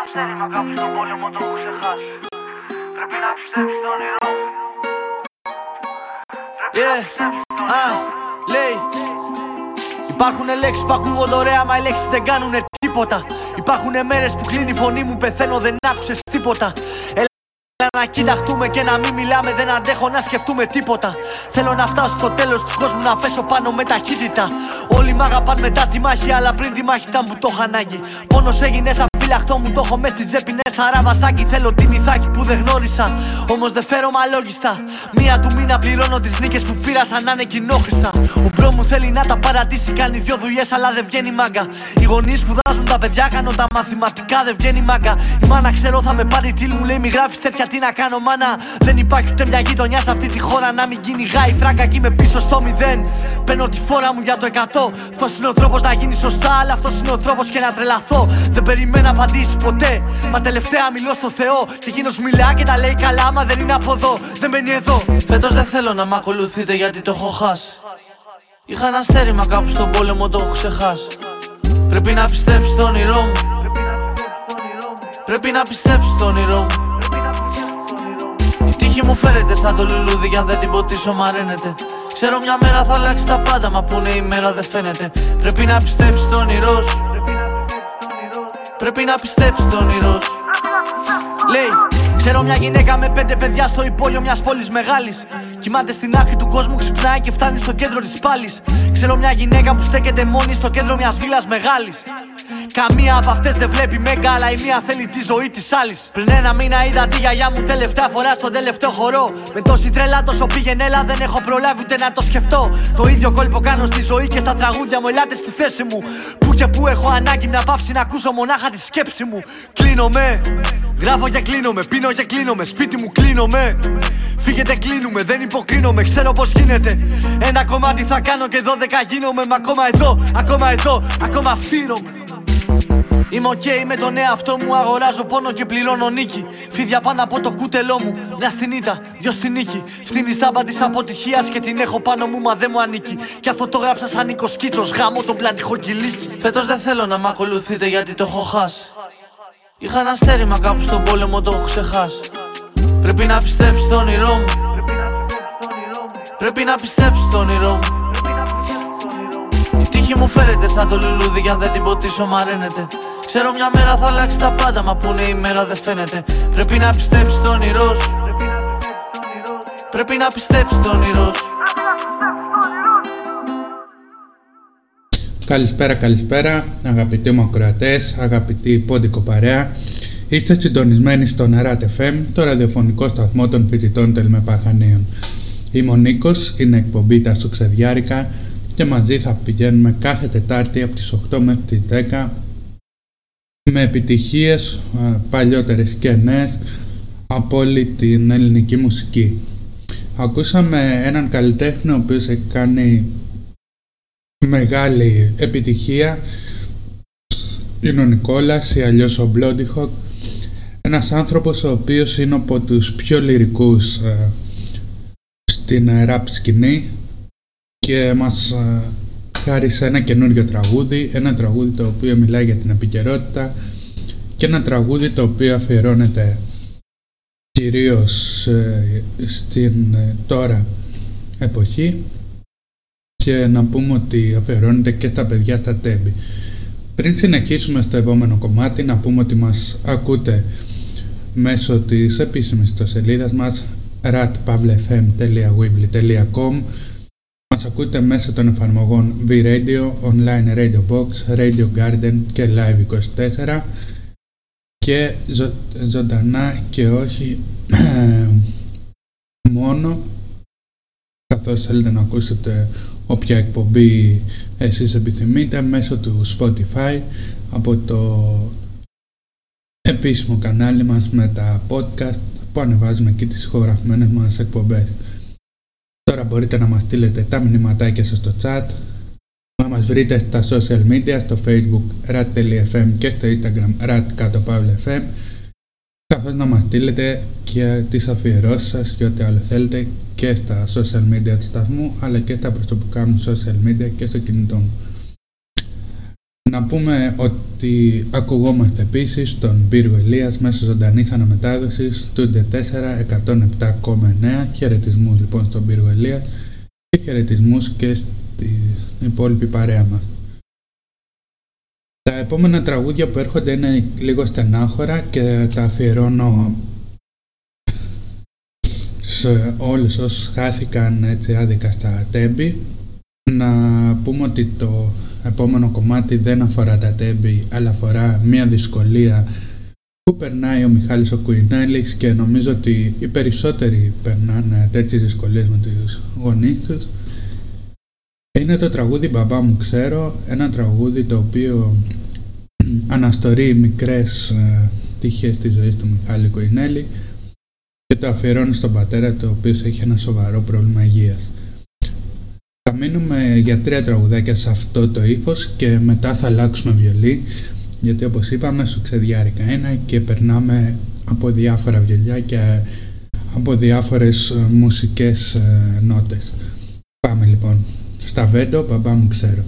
ένα στέρημα κάπου στον πόλεμο το έχω ξεχάσει Πρέπει να πιστέψεις στο όνειρό μου Πρέπει να Yeah. πιστέψεις στο Α, όνειρό μου λέει. Υπάρχουν λέξεις που ακούγονται ωραία Μα οι λέξεις δεν κάνουνε τίποτα. Υπάρχουν μέρες που κλείνει η φωνή μου Πεθαίνω δεν άκουσες τίποτα. Έλα να κοιταχτούμε και να μην μιλάμε Δεν αντέχω να σκεφτούμε τίποτα. Θέλω να φτάσω στο τέλος του κόσμου Να πέσω πάνω με ταχύτητα. Όλοι μ' αγαπάν μετά τη μάχη Αλλά πριν τη μάχη ήταν που το είχα ανάγκη. Πόνος έγινες σαν φυλαχτό μου Το έχω μες στην τσέπη ναι σαν ραβασάκι Θέλω τη μυθάκι που δεν γνώρισα. Όμως δεν φέρω μαλόγιστα. Μία του μήνα πληρώνω τις νίκες που πήρα σαν να είναι κοινόχρηστα. Ο μπρο μου θέλει να τα παρατήσει Κάνει δυο δουλειές αλλά δεν βγαίνει μάγκα. Οι γονείς σπουδάζουν τα παιδιά Κάνω τα μαθηματικά δεν βγαίνει μάγκα. Η μάνα ξέρω θα με πάρει τίλ μου λέει μη γράφεις τέτοια τι να κάνω μάνα. Δεν υπάρχει ούτε μια γειτονιά σε αυτή τη χώρα Να μην κυνηγάει φράγκα και είμαι πίσω στο μηδέν. Παίρνω τη φόρα μου για το 100 Αυτός είναι ο τρόπος να γίνει σωστά Αλλά αυτός είναι ο τρόπος και να τρελαθώ. Δεν περιμένω απαντήσεις ποτέ. Μα τελευταία μιλώ στο Θεό Και εκείνος μιλά και τα λέει καλά Μα δεν είναι από εδώ Δεν μένει εδώ. Φέτος δεν θέλω να μ' ακολουθείτε γιατί το έχω χάσει. Είχα ένα στέρημα κάπου στον πόλεμο το έχω ξεχάσει. Πρέπει να πιστέψεις στο όνειρό μου. Πρέπει να πιστέψεις στο όνειρό μου. Η τύχη μου φέρεται σαν το λουλούδι κι αν δεν την ποτίσω μαραίνεται Ξέρω μια μέρα θα αλλάξει τα πάντα μα που είναι η μέρα δεν φαίνεται. Πρέπει να πιστέψεις στο όνειρό σου Πρέπει να πιστέψεις στο όνειρό σου Λέει, ξέρω μια γυναίκα με πέντε παιδιά στο υπόγειο μιας πόλης μεγάλης. Κοιμάται στην άκρη του κόσμου, ξυπνάει και φτάνει στο κέντρο της πάλης. Ξέρω μια γυναίκα που στέκεται μόνη στο κέντρο μιας βίλας μεγάλης. Καμία από αυτές δεν βλέπει μέγκα, αλλά η μία θέλει τη ζωή της άλλης. Πριν ένα μήνα είδα τη γιαγιά μου τελευταία φορά στον τελευταίο χορό. Με τόση τρέλα, τόσο πήγαινε, έλα δεν έχω προλάβει ούτε να το σκεφτώ. Το ίδιο κόλπο κάνω στη ζωή και στα τραγούδια μου, ελάτε στη θέση μου. Που και που έχω ανάγκη μια παύση να ακούσω μονάχα τη σκέψη μου. Κλείνομαι. Γράφω και κλείνομαι, πίνω και κλείνομαι, σπίτι μου κλείνομαι. Φύγετε, κλείνουμε, δεν υποκρίνομαι, ξέρω πώς γίνεται. Ένα κομμάτι θα κάνω και δώδεκα γίνομαι, μα ακόμα εδώ, ακόμα εδώ, ακόμα φύρομαι. Είμαι οκ με τον εαυτό μου, αγοράζω πόνο και πληρώνω νίκη. Φίδια πάνω από το κούτελό μου, μια στην ήττα, δυο στην νίκη. Φθήνει στάμπα τη αποτυχίας και την έχω πάνω μου, μα δεν μου ανήκει. Και αυτό το γράψα σαν Νίκο Κίτσο, γάμο τον πλατυχό κυλίκι. Φέτος δεν θέλω να μ' ακολουθείτε γιατί το έχω χάσει. Είχα ένα στέρημα κάπου στον πόλεμο, το έχω ξεχάσει. Πρέπει να πιστέψεις στο όνειρό μου. Πρέπει να πιστέψεις στο όνειρό μου. Η τύχη μου φέρεται σαν το λουλούδι, κι αν δεν την ποτίσω μαραίνεται. Ξέρω μια μέρα θα αλλάξει τα πάντα, μα που είναι η μέρα δεν φαίνεται. Πρέπει να πιστέψει στο όνειρό σου. Πρέπει να πιστέψει στο όνειρό σου. Καλησπέρα, καλησπέρα, αγαπητοί μου ακροατές, αγαπητοί πόντικο παρέα. Είστε συντονισμένοι στο Νεράτ FM, το ραδιοφωνικό σταθμό των φοιτητών Τελμεπαχανίων. Είμαι ο Νίκος, είναι εκπομπή τα Σουξεδιάρικα και μαζί θα πηγαίνουμε κάθε Τετάρτη από τις 8 μέχρι τις 10 με επιτυχίες παλιότερες και νέες από όλη την ελληνική μουσική. Ακούσαμε έναν καλλιτέχνη ο οποίος έχει κάνει μεγάλη επιτυχία. Είναι ο Νικόλας ή αλλιώς ο Blondie ένας άνθρωπος ο οποίος είναι από τους πιο λυρικούς ε, στην rap σκηνή και μας ε, χάρισε ένα καινούριο τραγούδι ένα τραγούδι το οποίο μιλάει για την επικαιρότητα και ένα τραγούδι το οποίο αφιερώνεται κυρίως ε, στην τώρα εποχή και να πούμε ότι αφιερώνεται και στα παιδιά στα τέμπη. Πριν συνεχίσουμε στο επόμενο κομμάτι να πούμε ότι μας ακούτε μέσω της επίσημης ιστοσελίδας μας ratpavlefm.weebly.com Μας ακούτε μέσω των εφαρμογών V-Radio, Online Radio Box, Radio Garden και Live24 και ζω, ζωντανά και όχι μόνο καθώς θέλετε να ακούσετε όποια εκπομπή εσείς επιθυμείτε μέσω του Spotify από το επίσημο κανάλι μας με τα podcast που ανεβάζουμε εκεί τις χωραφμένες μας εκπομπές. Τώρα μπορείτε να μας στείλετε τα μηνυματάκια σας στο chat να μας βρείτε στα social media, στο facebook rat.fm και στο instagram rat.fm καθώς να μας στείλετε και τις αφιερώσεις σας και ό,τι άλλο θέλετε και στα social media του σταθμού αλλά και στα προσωπικά μου social media και στο κινητό μου. Να πούμε ότι ακουγόμαστε επίσης τον Πύργο Ελίας μέσω ζωντανής αναμετάδοσης του D4 107,9 Χαιρετισμούς λοιπόν στον Πύργο Ελίας και χαιρετισμούς και στην υπόλοιπη παρέα μας. Τα επόμενα τραγούδια που έρχονται είναι λίγο στενάχωρα και τα αφιερώνω σε όλους όσους χάθηκαν έτσι άδικα στα τέμπη. Να πούμε ότι το επόμενο κομμάτι δεν αφορά τα τέμπη αλλά αφορά μια δυσκολία που περνάει ο Μιχάλης ο Κουινέλης και νομίζω ότι οι περισσότεροι περνάνε τέτοιες δυσκολίες με τους γονείς τους. Είναι το τραγούδι «Μπαμπά μου ξέρω», ένα τραγούδι το οποίο αναστορεί μικρές ε, τύχες της ζωής του Μιχάλη Κουινέλη και το αφιερώνει στον πατέρα του ο οποίος έχει ένα σοβαρό πρόβλημα υγείας. Θα μείνουμε για τρία τραγουδάκια σε αυτό το ύφος και μετά θα αλλάξουμε βιολί γιατί όπως είπαμε σου ξεδιάρικα ένα και περνάμε από διάφορα βιολιά και από διάφορες ε, μουσικές ε, νότες. Πάμε λοιπόν. Στα βέντο, μπαμπά μου ξέρω.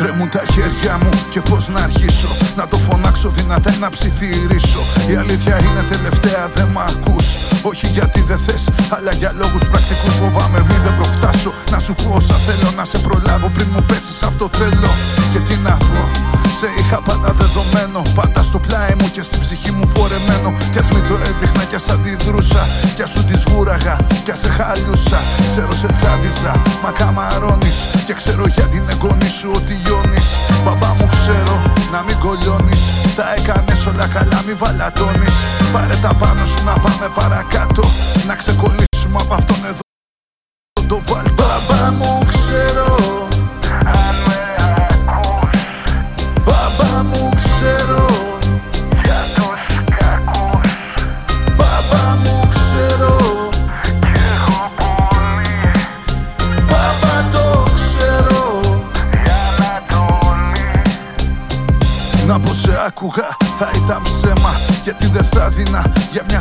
Τρέμουν τα χέρια μου και πως να αρχίσω. Να το φωνάξω δυνατά να ψιθυρίσω. Η αλήθεια είναι τελευταία δεν μ' ακούς. Όχι γιατί δεν θες αλλά για λόγους πρακτικούς Φοβάμαι μη δεν προφτάσω. Να σου πω όσα θέλω να σε προλάβω πριν μου πέσεις αυτό θέλω. Και τι να πω σε είχα πάντα δεδομένο. Πάντα στο πλάι μου και στην ψυχή μου φορεμένο. Κι ας μην το έδειχνα κι ας αντιδρούσα. Κι ας σου της σγούραγα κι ας σε χαλιούσα Ξέρω σε τσάντιζα μα καμαρώνεις. Και ξέρω για την εγγονή σου ότι λιώνεις Μπαμπά μου ξέρω να μην κολλιώνεις. Τα έκανες όλα καλά μη βαλατώνεις. Πάρε τα πάνω σου να πάμε παρακάτω. Να ξεκολλήσουμε από αυτόν εδώ. Το βάλ Μπαμπά μου ξέρω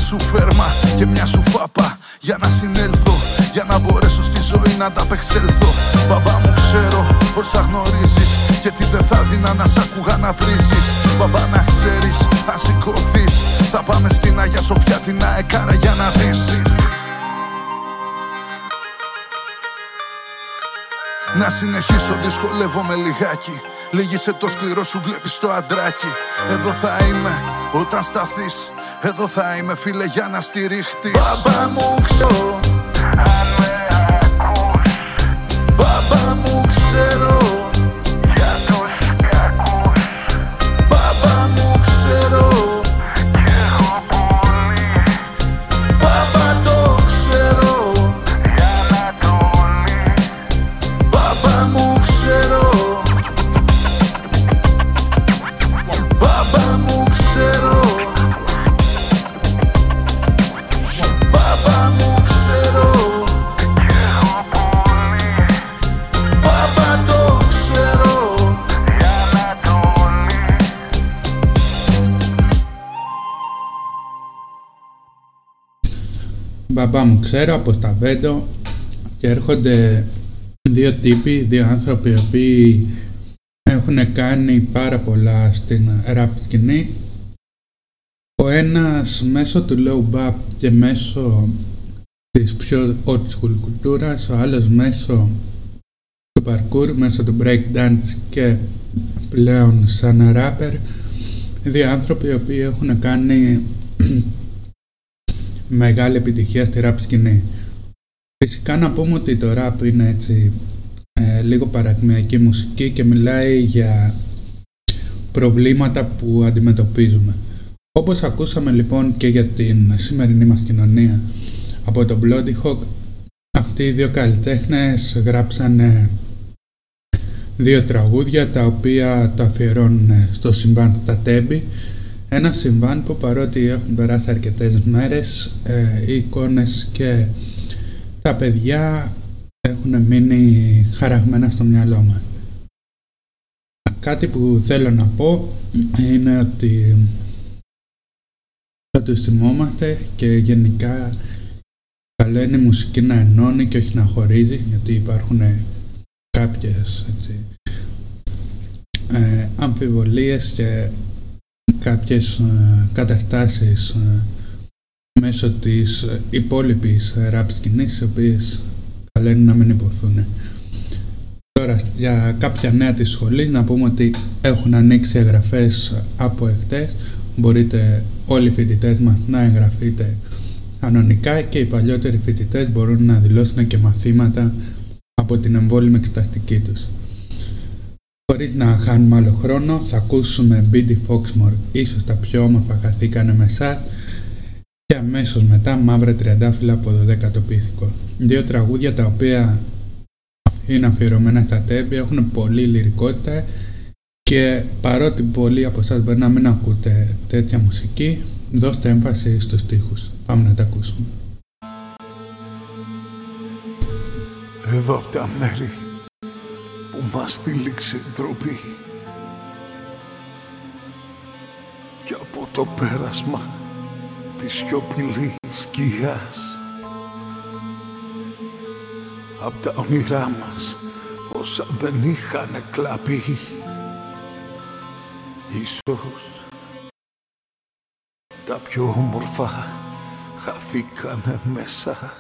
σου φέρμα Και μια σου φάπα για να συνέλθω Για να μπορέσω στη ζωή να τα απεξέλθω Μπαμπά μου ξέρω όσα γνωρίζεις Και τι δεν θα δίνα να σ' άκουγα να βρίζεις. Μπαμπά να ξέρεις αν σηκωθείς Θα πάμε στην Αγία Σοφιά την αεκάρα για να δεις Να συνεχίσω δυσκολεύομαι λιγάκι. Λίγησε το σκληρό σου βλέπεις το αντράκι. Εδώ θα είμαι όταν σταθείς. Εδώ θα είμαι φίλε για να στηριχτείς. Μπαμπά μου ξέρω. Αν με Μπαμπά μου ξέρω από στα Βέντο και έρχονται δύο τύποι, δύο άνθρωποι οι οποίοι έχουν κάνει πάρα πολλά στην rap σκηνή. Ο ένας μέσω του low bap και μέσω της πιο old school κουλτούρας, ο άλλος μέσω του parkour, μέσω του break dance και πλέον σαν rapper. Δύο άνθρωποι οι οποίοι έχουν κάνει μεγάλη επιτυχία στη rap σκηνή. Φυσικά να πούμε ότι το rap είναι έτσι ε, λίγο παρακμιακή μουσική και μιλάει για προβλήματα που αντιμετωπίζουμε. Όπως ακούσαμε λοιπόν και για την σημερινή μας κοινωνία από τον Bloody Hawk, αυτοί οι δύο καλλιτέχνες γράψανε δύο τραγούδια τα οποία το αφιερώνουν στο συμβάν στα τέμπη ένα συμβάν που παρότι έχουν περάσει αρκετές μέρες ε, οι εικόνες και τα παιδιά έχουν μείνει χαραγμένα στο μυαλό μας. κάτι που θέλω να πω είναι ότι θα τους θυμόμαστε και γενικά καλό είναι η μουσική να ενώνει και όχι να χωρίζει γιατί υπάρχουν κάποιες έτσι, ε, αμφιβολίες και κάποιες ε, καταστάσεις ε, μέσω της υπόλοιπης ραπ σκηνής οι οποίες καλό είναι να μην υποθούν. Τώρα για κάποια νέα της σχολής να πούμε ότι έχουν ανοίξει εγγραφές από εχθές μπορείτε όλοι οι φοιτητές μας να εγγραφείτε κανονικά και οι παλιότεροι φοιτητές μπορούν να δηλώσουν και μαθήματα από την εμβόλυμη εξεταστική τους. Χωρίς να χάνουμε άλλο χρόνο θα ακούσουμε BD Foxmore ίσως τα πιο όμορφα καθήκανε με εσάς και αμέσως μετά Μαύρα Τριαντάφυλλα από το 10ο πίθηκο. Δύο τραγούδια τα οποία είναι αφιερωμένα στα τέμπη, έχουν πολύ λυρικότητα και παρότι πολλοί από εσάς μπορεί να μην ακούτε τέτοια μουσική, δώστε έμφαση στους στίχους. Πάμε να τα ακούσουμε. Εδώ από τα μέρη που μας τύλιξε ντροπή. Και από το πέρασμα της σιωπηλής σκιάς απ' τα όνειρά μας όσα δεν είχαν κλαπεί ίσως τα πιο όμορφα χαθήκανε μέσα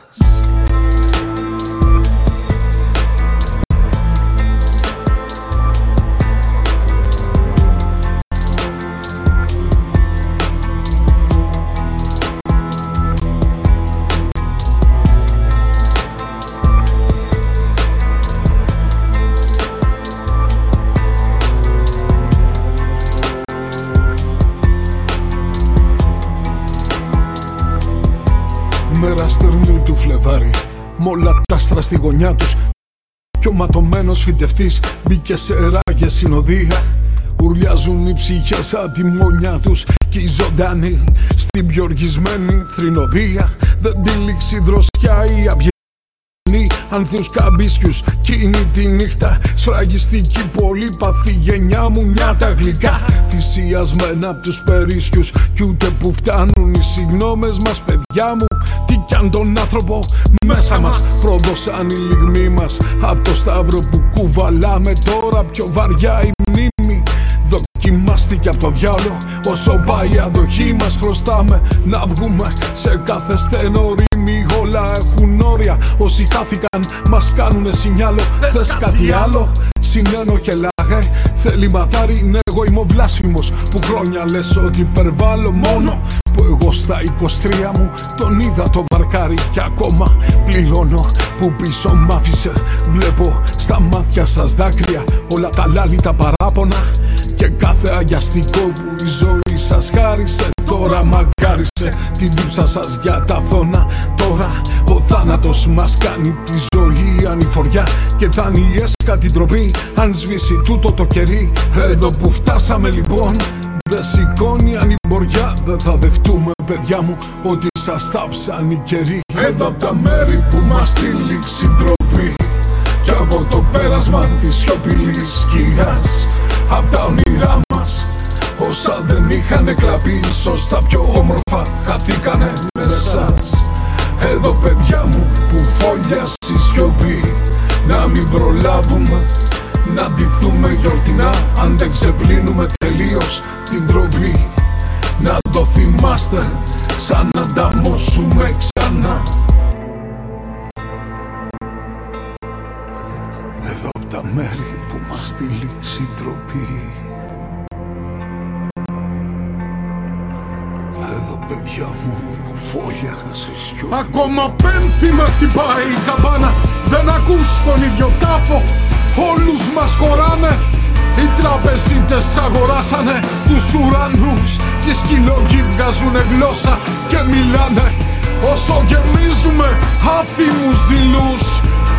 όλα τα άστρα στη γωνιά τους. Κι ο ματωμένος φυτευτής. Μπήκε σε ράγες συνοδεία. Ουρλιάζουν οι ψυχές από τη μονιά τους. Κι οι ζωντανοί στην πιο οργισμένη θρηνοδία. Δεν τυλίξει δροσιά η αυγή Ανθούς καμπίσκιους. Κίνη τη νύχτα Σφραγιστική πολύπαθη γενιά μου Νιάτα γλυκά. Θυσιασμένα από τους περίσκιους Κι ούτε που φτάνουν οι συγνώμες μας παιδιά μου. Τι κι αν τον άνθρωπο μέσα μας Πρόδωσαν οι λιγμοί μας. Απ' το σταύρο που κουβαλάμε τώρα Πιο βαριά η μνήμη. Δοκιμάστηκε από το διάλογο Όσο πάει η αντοχή μας. Χρωστάμε Να βγούμε σε κάθε στενό ρήμη Όλα έχουν όρια Όσοι χάθηκαν μας κάνουνε σινιάλο Θες κάτι άλλο; Συνένω και λάγε Θέλει μαθάρι ναι εγώ είμαι ο βλάσφημος Που χρόνια λες ότι υπερβάλλω μόνο. Που εγώ στα 23 μου τον είδα το βαρκάρι. Και ακόμα πληρώνω που πίσω μ' άφησε. Βλέπω στα μάτια σας δάκρυα Όλα τα λάλη τα παράπονα. Και κάθε αγιαστικό που η ζωή σας χάρισε Τώρα μακάρισε τη δίψα σας για τα θώνα Τώρα ο θάνατος μας κάνει τη ζωή ανηφοριά. Και δανειέσκα την τροπή αν σβήσει τούτο το κερί. Εδώ που φτάσαμε λοιπόν δεν σηκώνει ανημποριά Δεν θα δεχτούμε παιδιά μου ότι σας τάψαν οι καιροί. Εδώ από τα μέρη που μας τυλίξει ντροπή Και από το πέρασμα της σιωπηλής σκιάς. Απ' τα όνειρά μας Όσα δεν είχαν κλαπεί Ίσως τα πιο όμορφα χαθήκανε με εσάς Εδώ παιδιά μου που φόλιασε η σιωπή Να μην προλάβουμε να ντυθούμε γιορτινά. Αν δεν ξεπλύνουμε τελείως την τροπή Να το θυμάστε σαν να ανταμώσουμε ξανά. Εδώ από τα μέρη που μας τυλίξει η τροπή παιδιά μου που φόγια σιωπή Ακόμα πένθυμα χτυπάει η καμπάνα. Δεν ακούς τον ίδιο τάφο. Όλους μας χωράνε. Οι τραπεζίτες αγοράσανε τους ουρανούς. Και οι σκυλόγοι βγάζουνε γλώσσα και μιλάνε. Όσο γεμίζουμε άθιμους δειλούς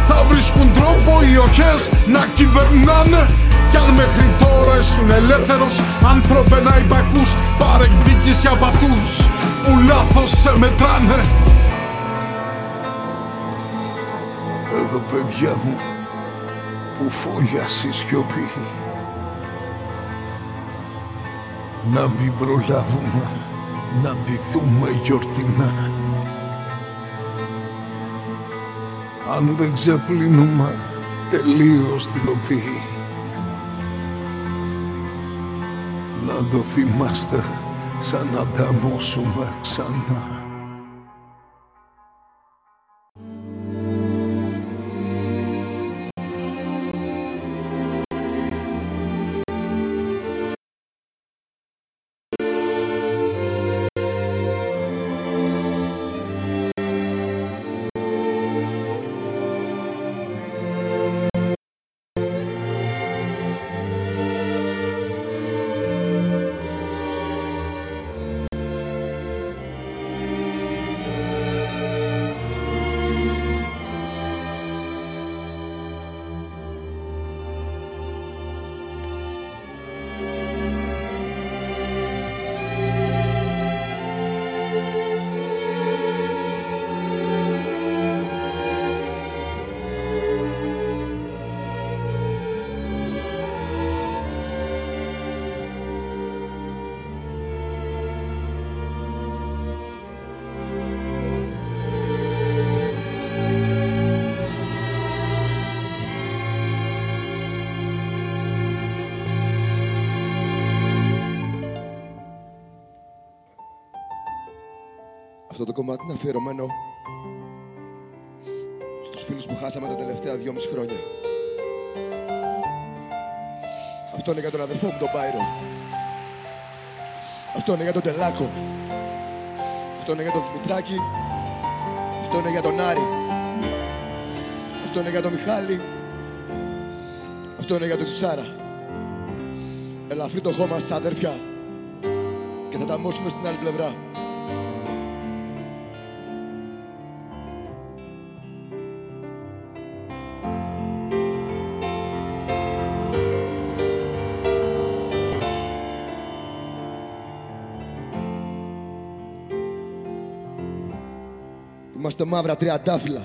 Θα βρίσκουν τρόπο οι οχές να κυβερνάνε. Κι αν μέχρι τώρα ήσουν ελεύθερος άνθρωπε να υπακούς Παρεκδίκηση από αυτούς που λάθος σε μετράνε. Εδώ παιδιά μου που φόλιασε η σιωπή. Να μην προλάβουμε να ντυθούμε γιορτινά. Αν δεν ξεπλύνουμε τελείως την οπή Να το θυμάστε σαν να ταμώσουμε ξανά Αυτό το κομμάτι είναι αφιερωμένο στους φίλους που χάσαμε τα τελευταία δυόμιση χρόνια. Αυτό είναι για τον αδερφό μου τον Πάιρο. Αυτό είναι για τον Τελάκο. Αυτό είναι για τον Δημητράκη. Αυτό είναι για τον Άρη. Αυτό είναι για τον Μιχάλη. Αυτό είναι για τον Τσάρα. Ελαφρύ το χώμα σας αδέρφια και θα τα μόσουμε στην άλλη πλευρά. Είμαστε μαύρα τριαντάφυλλα.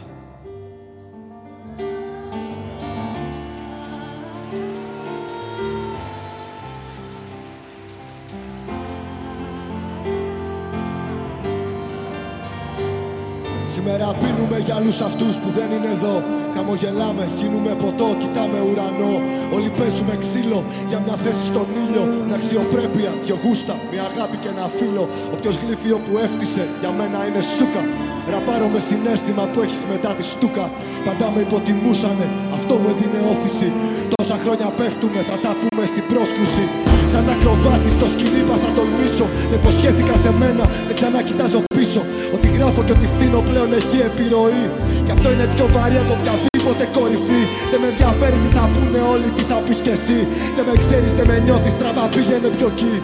Σήμερα πίνουμε για άλλους αυτούς που δεν είναι εδώ. Χαμογελάμε, γίνουμε ποτό, κοιτάμε ουρανό. Όλοι παίζουμε ξύλο για μια θέση στον ήλιο. Μια αξιοπρέπεια, δυο γούστα, μια αγάπη και ένα φίλο. Όποιος γλύφιο που έφτισε για μένα είναι σούκα Ραπάρω με συνέστημα που έχεις μετά τη στούκα. Πάντα με υποτιμούσανε, αυτό μου έδινε όθηση. Τόσα χρόνια πέφτουμε, θα τα πούμε στην πρόσκρουση Σαν ακροβάτη στο σκηνή θα τολμήσω. Δεν υποσχέθηκα σε μένα, δεν ξανά κοιτάζω πίσω. Ότι γράφω και ότι φτύνω πλέον έχει επιρροή. Κι αυτό είναι πιο βαρύ από οποιαδήποτε κορυφή. Δεν με ενδιαφέρει τι θα πούνε όλοι, τι θα πεις κι εσύ. Δεν με ξέρεις, δεν με νιώθεις, τραβά πήγαινε πιο εκεί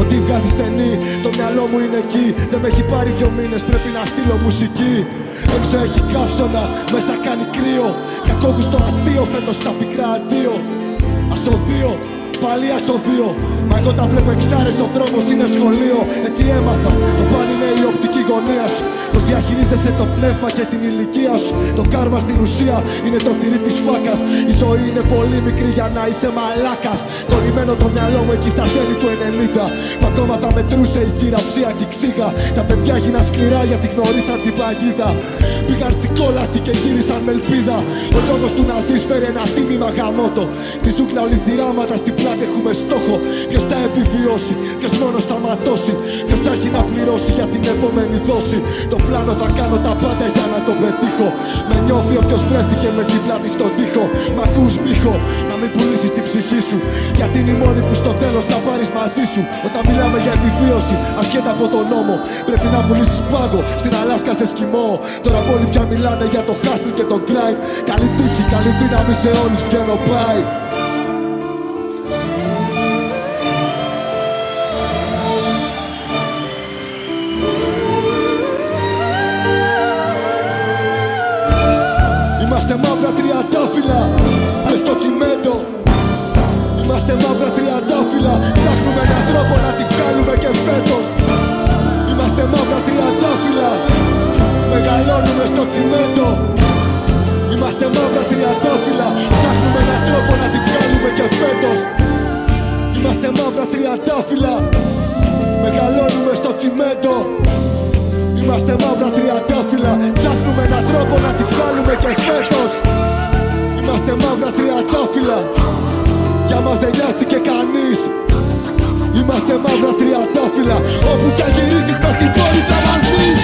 Ό,τι βγάζει στενή, το μυαλό μου είναι εκεί. Δεν με έχει πάρει δυο μήνες, πρέπει να στείλω μουσική. Έξω έχει καύσωνα, μέσα κάνει κρύο. Κακόγουστο αστείο, φέτος τα πικρά αντίο. Ασοδείο, πάλι ασοδείο. Μα εγώ τα βλέπω εξάρες, ο δρόμος είναι σχολείο. Έτσι έμαθα, το παν είναι η οπτική γωνία σου. Πώς διαχειρίζεσαι το πνεύμα και την ηλικία σου. Το κάρμα στην ουσία είναι το τυρί της φάκας. Η ζωή είναι πολύ μικρή για να είσαι μαλάκας. Κολλημένο το μυαλό μου εκεί στα τέλη του 90. Που ακόμα θα μετρούσε η χειραψία και η ξύγα. Τα παιδιά έγιναν σκληρά γιατί γνωρίσαν την παγίδα. Πήγαν στην κόλαση και γύρισαν με ελπίδα. Ο τζόγος του να φέρει ένα τίμημα γαμότο. Στη ζούγκλα όλοι θυράματα στην πλάτη έχουμε στόχο. Ποιος θα επιβιώσει, ποιος μόνος θα ματώσει. Ποιος θα έχει να πληρώσει για την επόμενη δόση. Το πλάνο θα κάνω τα πάντα για να το πετύχω. Με νιώθει όποιος βρέθηκε με την πλάτη στον τοίχο. Μ' ακούς μύχο, να μην πουλήσεις την ψυχή σου. Γιατί είναι η μόνη που στο τέλος θα πάρεις μαζί σου. Όταν μιλάμε για επιβίωση, ασχέτα από τον νόμο. Πρέπει να πουλήσεις πάγο στην Αλάσκα σε σκημό. Τώρα όλοι πια μιλάνε για το hustle και το grind. Καλή τύχη, καλή δύναμη σε όλους. Βγαίνω πάει. Τσιμέντο Είμαστε μαύρα τριαντάφυλλα Ψάχνουμε έναν τρόπο να τη βγάλουμε και φέτος. Είμαστε μαύρα τριαντάφυλλα τσιμέντο. Είμαστε μαύρα τριαντάφυλλα Ψάχνουμε έναν τρόπο να τη βγάλουμε και φέτος. Είμαστε μαύρα τριαντάφυλλα Για μας δεν νοιάστηκε κανείς. Είμαστε μαύρα τριαντάφυλλα Όπου κι αν γυρίσεις μες στην πόλη θα μας δεις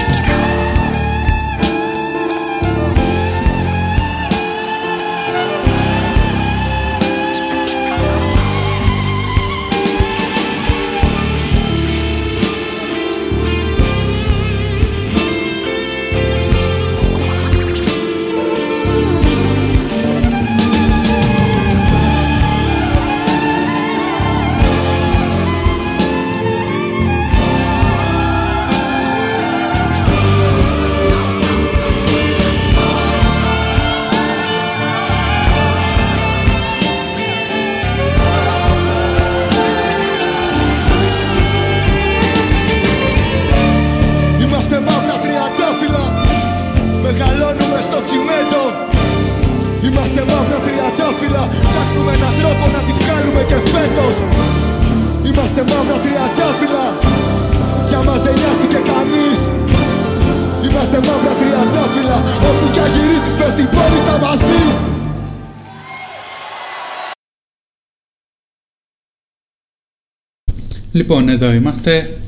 Λοιπόν, εδώ είμαστε.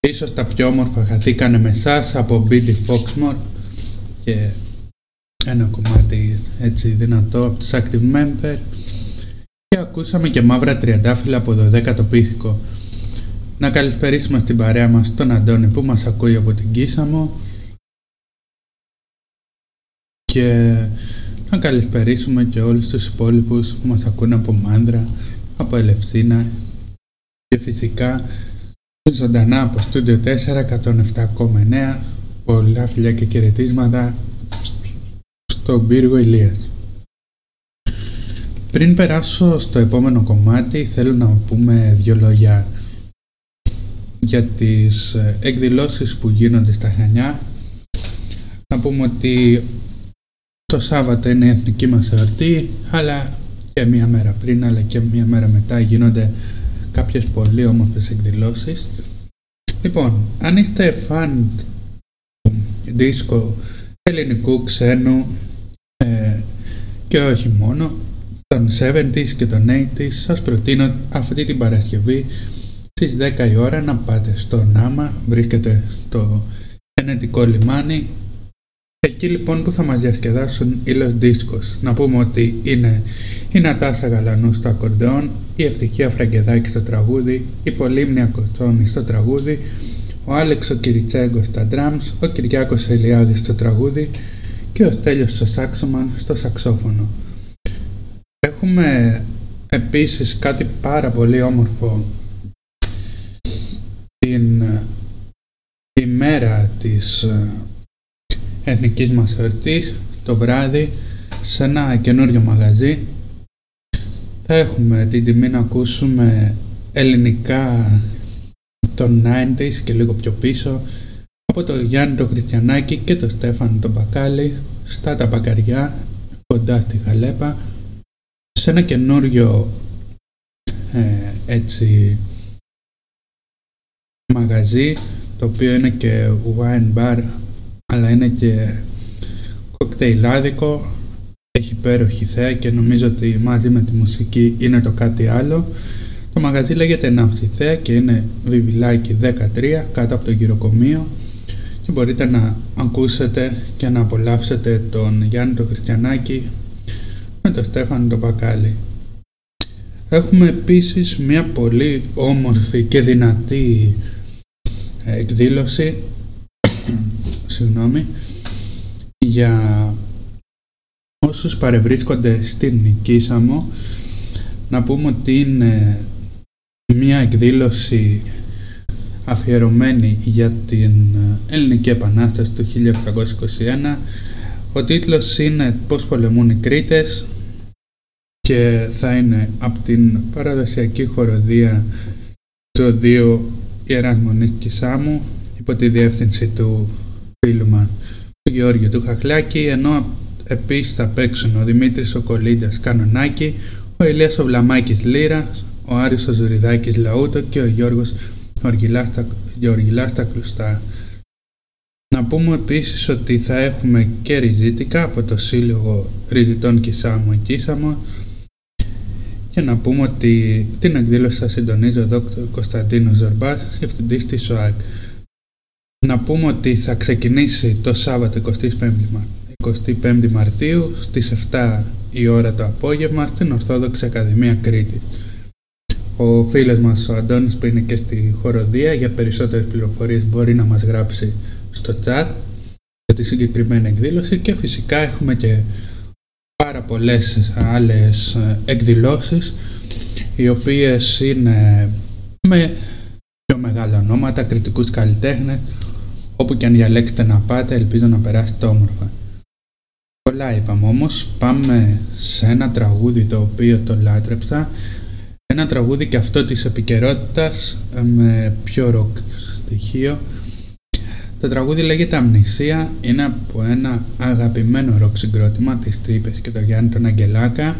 Ίσως τα πιο όμορφα χαθήκανε με εσάς από Billy Foxmore και ένα κομμάτι έτσι δυνατό από τους Active Member και ακούσαμε και μαύρα τριαντάφυλλα από το 10ο πίθηκο. Να καλησπερίσουμε στην παρέα μας τον Αντώνη που μας ακούει από την Κίσαμο και να καλησπερίσουμε και όλους τους υπόλοιπους που μας ακούνε από Μάνδρα, από Ελευσίνα και φυσικά ζωντανά από στούντιο 4 107,9 πολλά φιλιά και χαιρετίσματα στον πύργο Ηλίας. Πριν περάσω στο επόμενο κομμάτι θέλω να πούμε δύο λόγια για τις ε, εκδηλώσεις που γίνονται στα Χανιά. Να πούμε ότι το Σάββατο είναι η εθνική μας εορτή αλλά και μία μέρα πριν αλλά και μία μέρα μετά γίνονται κάποιες πολύ όμορφες εκδηλώσεις. Λοιπόν, αν είστε φαν δίσκο ελληνικού, ξένου ε, και όχι μόνο, των 70s και των 80s, σας προτείνω αυτή την Παρασκευή στις 10 η ώρα να πάτε στο Νάμα, βρίσκεται στο γενετικό λιμάνι Εκεί λοιπόν που θα μας διασκεδάσουν οι Los Discos. Να πούμε ότι είναι η Νατάσα Γαλανού στο ακορντεόν, η Ευτυχία Φραγκεδάκη στο τραγούδι, η Πολύμνια Κοτσόνη στο τραγούδι, ο Άλεξ ο Κυριτσέγκο στα drums, ο Κυριάκος Ελιάδης στο τραγούδι και ο Στέλιος στο σάξομαν στο σαξόφωνο. Έχουμε επίσης κάτι πάρα πολύ όμορφο την ημέρα της εθνικής μας εορτής το βράδυ σε ένα καινούριο μαγαζί. Θα έχουμε την τιμή να ακούσουμε ελληνικά των 90s και λίγο πιο πίσω από το Γιάννη το Χριστιανάκη και το Στέφανο τον Μπακάλι στα τα μπακαριά κοντά στη Χαλέπα σε ένα καινούριο ε, έτσι μαγαζί το οποίο είναι και wine bar αλλά είναι και κοκτέιλάδικο έχει υπέροχη θέα και νομίζω ότι μαζί με τη μουσική είναι το κάτι άλλο. Το μαγαζί λέγεται Ναυθιθέα και είναι βιβλάκι 13 κάτω από το γυροκομείο. Και μπορείτε να ακούσετε και να απολαύσετε τον Γιάννη τον Χριστιανάκη με τον Στέφανο τον Πακάλι. Έχουμε επίσης μια πολύ όμορφη και δυνατή εκδήλωση συγγνώμη, για όσους παρευρίσκονται στην Κίσαμο να πούμε ότι είναι μια εκδήλωση αφιερωμένη για την Ελληνική Επανάσταση του 1821 ο τίτλος είναι «Πώς πολεμούν οι Κρήτες» και θα είναι από την παραδοσιακή χοροδία του Οδείου Ιεράς Μονής Κισάμου υπό τη διεύθυνση του φίλου μας του Γεώργιου του Χαχλάκη ενώ επίσης θα παίξουν ο Δημήτρης ο Κολίντας Κανονάκη, ο Ηλίας ο Βλαμάκης Λύρας, ο Άρης ο Ζουριδάκης Λαούτο και ο Γιώργος οργιλά στα κλουστά. Να πούμε επίσης ότι θα έχουμε και ριζίτικα από το Σύλλογο Ριζιτών Κισάμου Εκίσαμο και να πούμε ότι την εκδήλωση θα συντονίζει ο Δ. Κωνσταντίνος Ζορμπάς, διευθυντής της ΟΑΚ. Να πούμε ότι θα ξεκινήσει το Σάββατο 25 Μαρτίου στις 7 η ώρα το απόγευμα στην Ορθόδοξη Ακαδημία Κρήτη. Ο φίλος μας ο Αντώνης που είναι και στη χοροδία για περισσότερες πληροφορίες μπορεί να μας γράψει στο chat για τη συγκεκριμένη εκδήλωση και φυσικά έχουμε και πάρα πολλές άλλες εκδηλώσεις οι οποίες είναι με πιο μεγάλα ονόματα, κριτικούς καλλιτέχνες όπου και αν διαλέξετε να πάτε ελπίζω να περάσετε όμορφα. Πολλά είπαμε όμως, πάμε σε ένα τραγούδι το οποίο το λάτρεψα. Ένα τραγούδι και αυτό της επικαιρότητας με πιο ροκ στοιχείο. Το τραγούδι λέγεται Αμνησία, είναι από ένα αγαπημένο ροκ συγκρότημα της Τρύπες και το Γιάννη τον Αγγελάκα.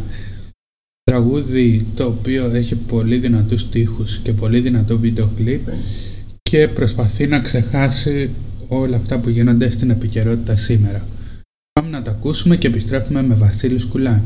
Τραγούδι το οποίο έχει πολύ δυνατούς στίχους και πολύ δυνατό βίντεο κλιπ και προσπαθεί να ξεχάσει όλα αυτά που γίνονται στην επικαιρότητα σήμερα. Πάμε να τα ακούσουμε και επιστρέφουμε με Βασίλης Σκουλά.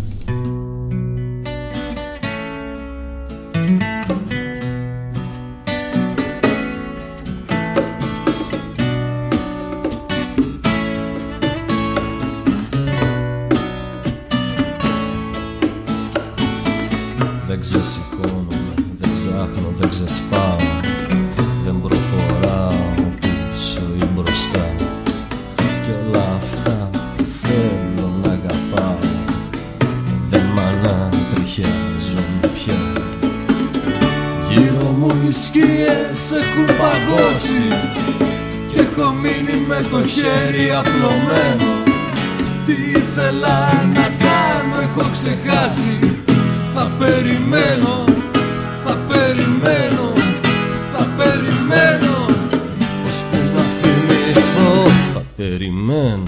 Δεν ξεσηκώνομαι, δεν ψάχνω, δεν ξεσπάω με το χέρι απλωμένο. Τι ήθελα να κάνω έχω ξεχάσει. Θα περιμένω, θα περιμένω, θα περιμένω. Ώσπου να θυμηθώ θα περιμένω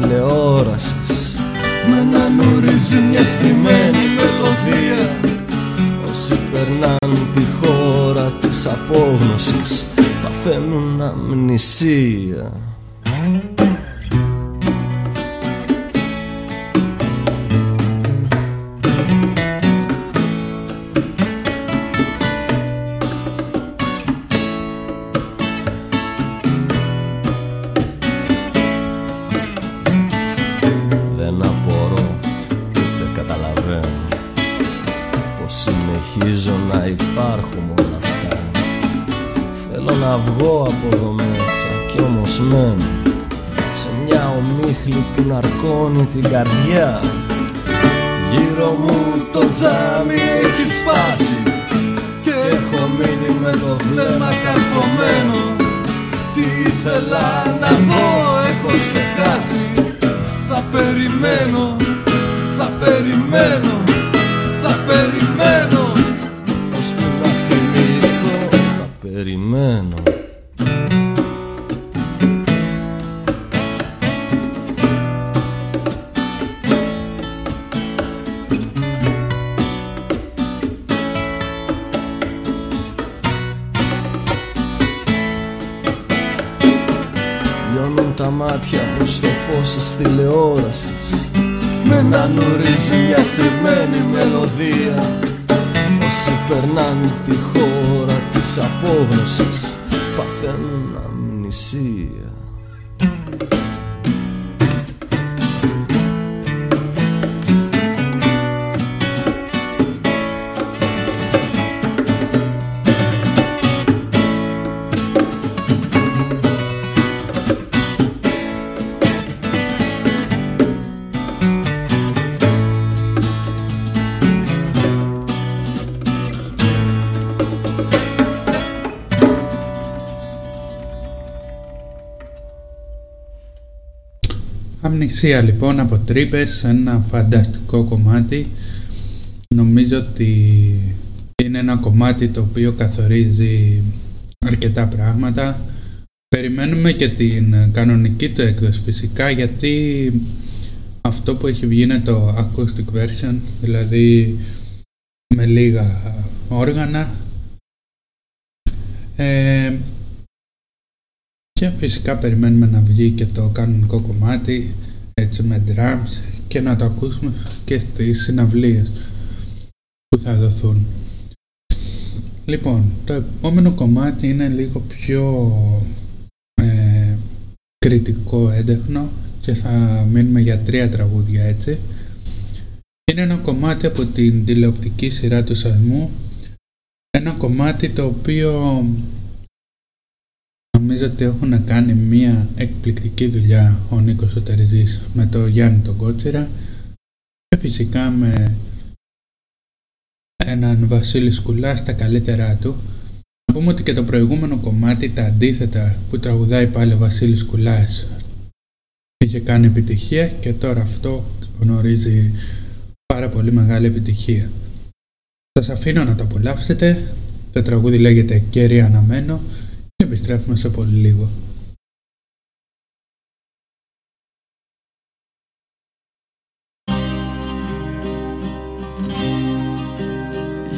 τηλεόρασης. Με έναν ορίζει μια στημένη μελωδία. Όσοι περνάν τη χώρα της απόγνωσης Παθαίνουν αμνησία Garcia. Της τηλεόρασης. Με να νουρίζει μια στριμμένη μελωδία. Όσοι περνάνε τη χώρα της απόγνωσης Παθαίνουν αμνησία Ανησία λοιπόν από τρύπες, ένα φανταστικό κομμάτι. Νομίζω ότι είναι ένα κομμάτι το οποίο καθορίζει αρκετά πράγματα. Περιμένουμε και την κανονική του έκδοση φυσικά γιατί αυτό που έχει βγει είναι το acoustic version, δηλαδή με λίγα όργανα. Ε, και φυσικά περιμένουμε να βγει και το κανονικό κομμάτι έτσι με drums και να το ακούσουμε και στις συναυλίες που θα δοθούν. Λοιπόν, το επόμενο κομμάτι είναι λίγο πιο ε, κριτικό έντεχνο και θα μείνουμε για τρία τραγούδια έτσι. Είναι ένα κομμάτι από την τηλεοπτική σειρά του Σασμού ένα κομμάτι το οποίο νομίζω ότι έχουν κάνει μια εκπληκτική δουλειά ο Νίκος Οτερζής με το Γιάννη τον Κότσιρα και φυσικά με έναν Βασίλη Σκουλά στα καλύτερά του. Να πούμε ότι και το προηγούμενο κομμάτι, τα αντίθετα που τραγουδάει πάλι ο Βασίλης Σκουλάς είχε κάνει επιτυχία και τώρα αυτό γνωρίζει πάρα πολύ μεγάλη επιτυχία. Σας αφήνω να το απολαύσετε. Το τραγούδι λέγεται «Κέρι αναμένο» και επιστρέφουμε σε πολύ λίγο.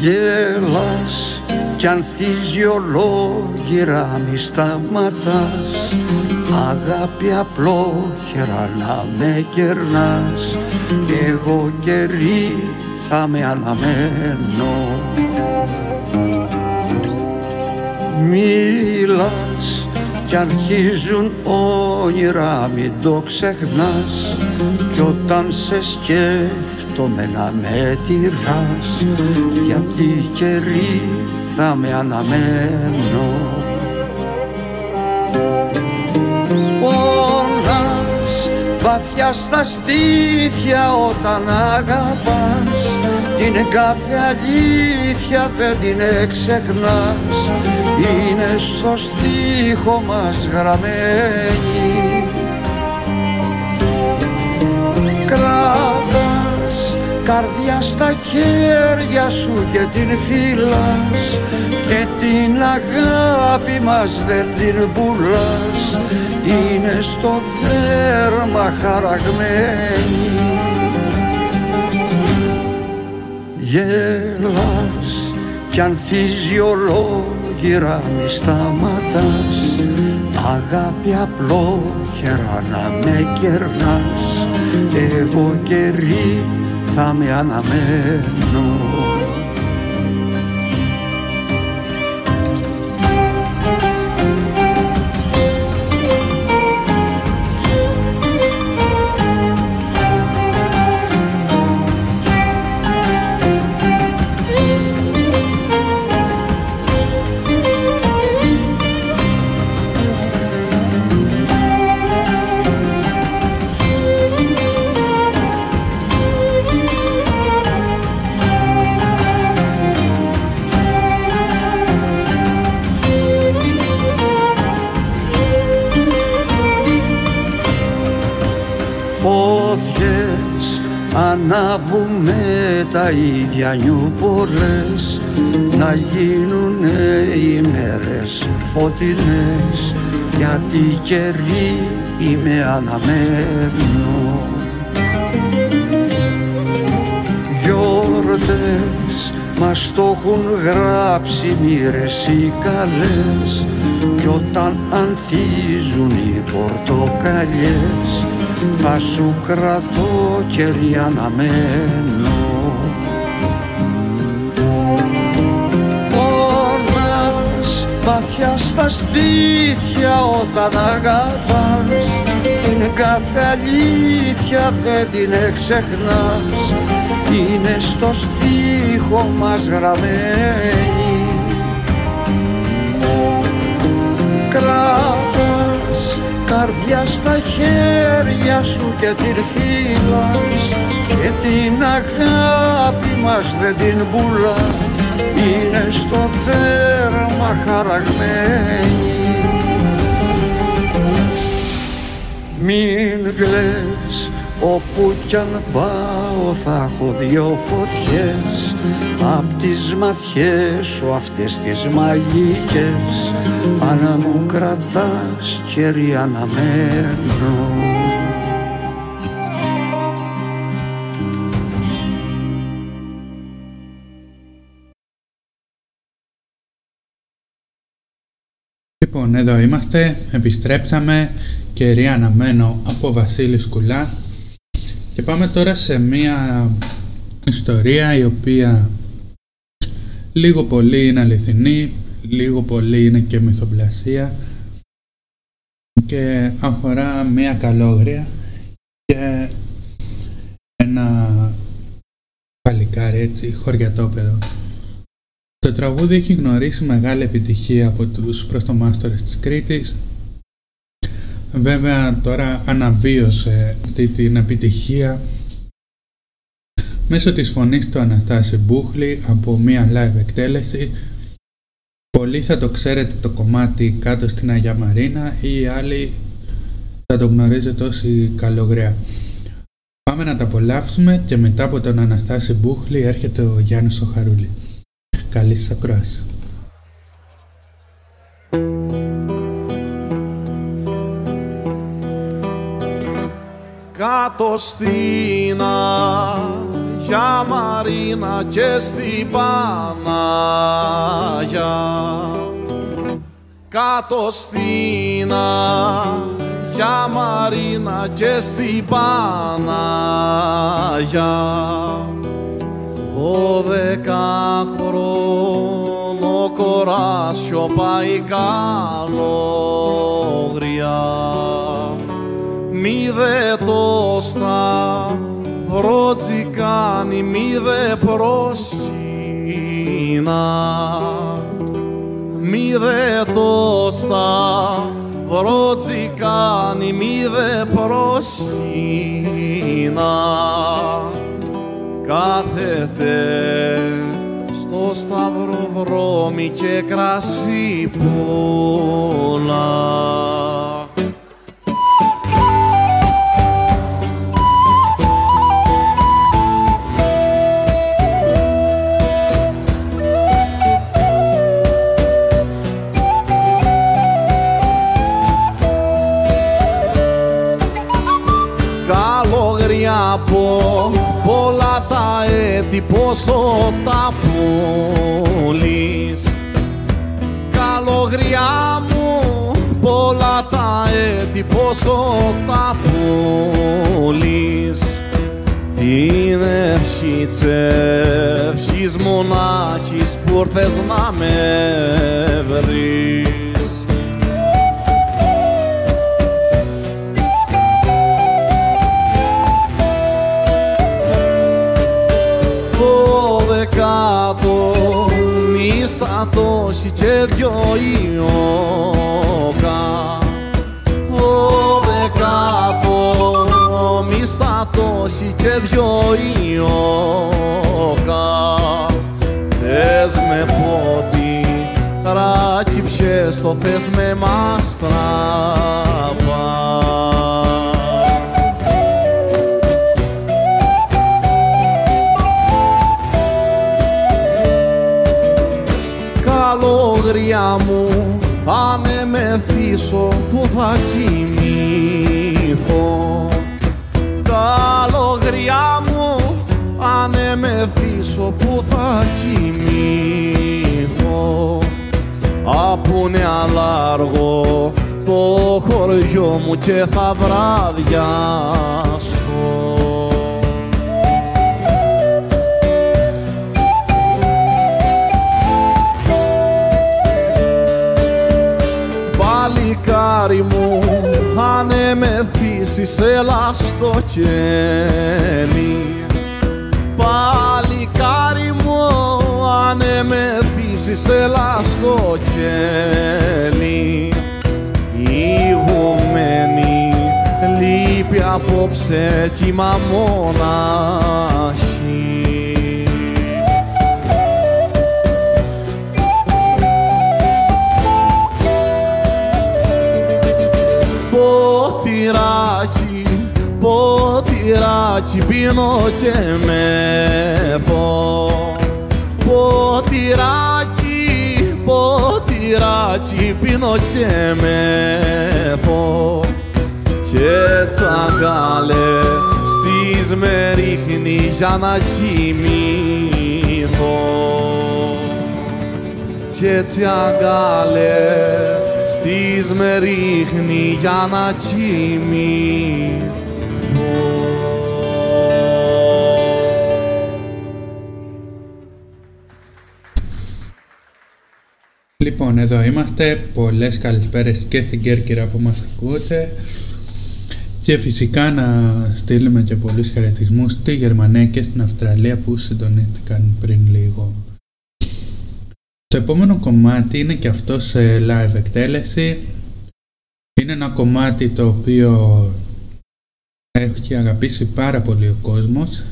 Γέλας κι ανθίζει ολόγυρα μη σταματάς Αγάπη απλόχερα να με κερνάς Εγώ κερί θα με αναμένω Μίλας κι αρχίζουν όνειρα μην το ξεχνάς. Κι όταν σε σκέφτομαι να με τυράς γιατί καιρή θα με αναμένω. Πονάς βαθιά στα στήθια όταν αγαπάς. Την κάθε αλήθεια δεν την ξεχνάς είναι στο στίχο μας γραμμένη. Κράτας καρδιά στα χέρια σου και την φύλας και την αγάπη μας δεν την πουλάς. Είναι στο δέρμα χαραγμένη. Γέλας κι ανθίζει ολόγυρα μη σταματάς. Αγάπη απλόχερα να με κερνάς. Εγώ καιρή θα με αναμένω ίδια νιούπολες να γίνουνε οι μέρες φωτεινές. Γιατί καιρή είμαι αναμένο Γιόρτες μας το έχουν γράψει μοίρες οι καλές. Κι όταν ανθίζουν οι πορτοκαλιές θα σου κρατώ κερί αναμένο βαθιά στα στήθια όταν αγαπάς. Την κάθε αλήθεια δεν την ξεχνάς είναι στο στίχο μας γραμμένη. Κράτας καρδιά στα χέρια σου και την φύλας και την αγάπη μας δεν την πουλάς. Είναι στο δέρμα χαραγμένη μην κλαις Όπου κι αν πάω θα έχω δυο φωτιές. Απ' τις μαθιές σου αυτές τις μαγικές Αν μου κρατάς χέρι αναμένο Λοιπόν, εδώ είμαστε, επιστρέψαμε και αναμένο από Βασίλης Σκουλά και πάμε τώρα σε μία ιστορία η οποία λίγο πολύ είναι αληθινή, λίγο πολύ είναι και μυθοπλασία και αφορά μία καλόγρια και ένα παλικάρι έτσι χωριατόπεδο. Το τραγούδι έχει γνωρίσει μεγάλη επιτυχία από τους πρωτομάστορες της Κρήτης. Βέβαια τώρα αναβίωσε αυτή την επιτυχία μέσω της φωνής του Αναστάση Μπούχλη από μία live εκτέλεση. Πολλοί θα το ξέρετε το κομμάτι κάτω στην Αγία Μαρίνα ή οι άλλοι θα το γνωρίζετε ως η Καλογραία. Πάμε να τα απολαύσουμε και μετά από τον Αναστάση Μπούχλη έρχεται ο Γιάννης ο Χαρούλη. Καλή σας ακρόαση. Κάτω στην Αγιά Μαρίνα και στην Παναγιά Κάτω στην Αγιά Μαρίνα και στην Παναγιά δώδεκα χρόνο κοράσιο πάει καλόγρια. Μη δε το σταυρό κάνει μη δε προσκύνα μη δε το σταυρό κάνει μη δε προσκύνα κάθεται στο σταυροδρόμι και κρασί πολλά. Καλόγρια από πολλά τα έτη πόσο τα πουλείς. Καλογριά μου πολλά τα έτη πόσο τα πουλείς. Την ευχή τσεύσης μονάχης που ήρθες να με βρεις κάτω μίστα τόση και δυο ιόκα. Ο δεκάτο μίστα τόση και δυο ιόκα. Θες με πότι ράκυψες το θες με μαστραπά καλόγρια μου ανεμεθήσω που θα κοιμηθώ. Καλόγρια μου ανεμεθήσω που θα κοιμηθώ. Απούνε αλάργο το χωριό μου και θα βραδιαστώ παλικάρι μου ανεμεθήσεις έλα στο κέλι Παλικάρι μου ανεμεθήσεις έλα στο κέλι Ηγουμένη λείπει απόψε κύμα μοναχή ποτηράκι, πίνω και μεθώ Ποτηράκι, ποτηράκι πίνω και μεθώ και τσαγκάλε στις με ρίχνει για να κοιμηθώ. Και τσαγκάλε στις με ρίχνει για να κοιμηθώ Λοιπόν, εδώ είμαστε. Πολλές καλησπέρες και στην Κέρκυρα που μας ακούτε. Και φυσικά να στείλουμε και πολλούς χαιρετισμούς στη Γερμανία και στην Αυστραλία που συντονίστηκαν πριν λίγο. Το επόμενο κομμάτι είναι και αυτό σε live εκτέλεση. Είναι ένα κομμάτι το οποίο έχει αγαπήσει πάρα πολύ ο κόσμος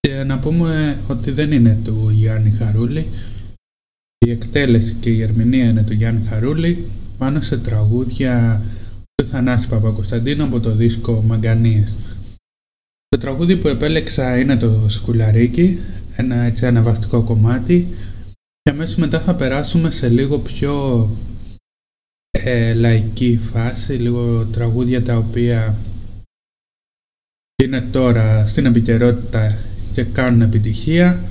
και να πούμε ότι δεν είναι του Γιάννη Χαρούλη η εκτέλεση και η ερμηνεία είναι του Γιάννη Χαρούλη πάνω σε τραγούδια του Θανάση Παπακοσταντίνου από το δίσκο Μαγκανίες. Το τραγούδι που επέλεξα είναι το Σκουλαρίκι, ένα έτσι αναβαστικό κομμάτι και αμέσως μετά θα περάσουμε σε λίγο πιο ε, λαϊκή φάση, λίγο τραγούδια τα οποία είναι τώρα στην επικαιρότητα και κάνουν επιτυχία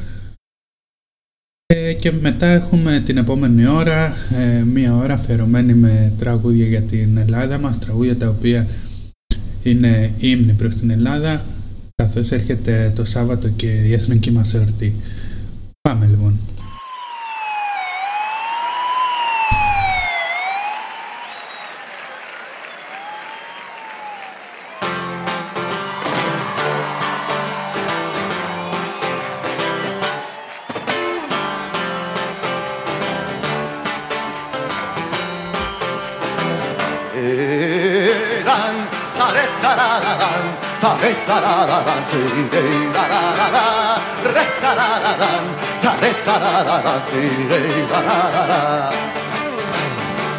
ε, και μετά έχουμε την επόμενη ώρα, ε, μία ώρα αφιερωμένη με τραγούδια για την Ελλάδα μας, τραγούδια τα οποία είναι ύμνη προς την Ελλάδα, καθώς έρχεται το Σάββατο και η εθνική μας εορτή. Πάμε λοιπόν.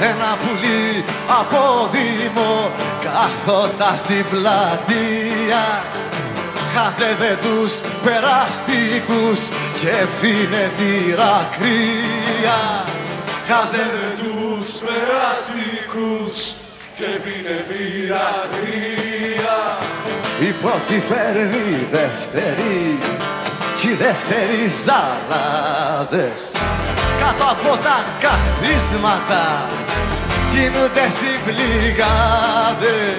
Ένα πουλί από δήμο κάθοντα στην πλατεία. Χάζευε τους περαστικούς και πίνε πύρα κρύα Χάζευε τους περαστικούς και πίνε πύρα κρύα Η πρώτη φέρνει δεύτερη κι οι δεύτεροι ζαλάδες. Κάτω από τα καθίσματα κινούνται συμπληγάδες.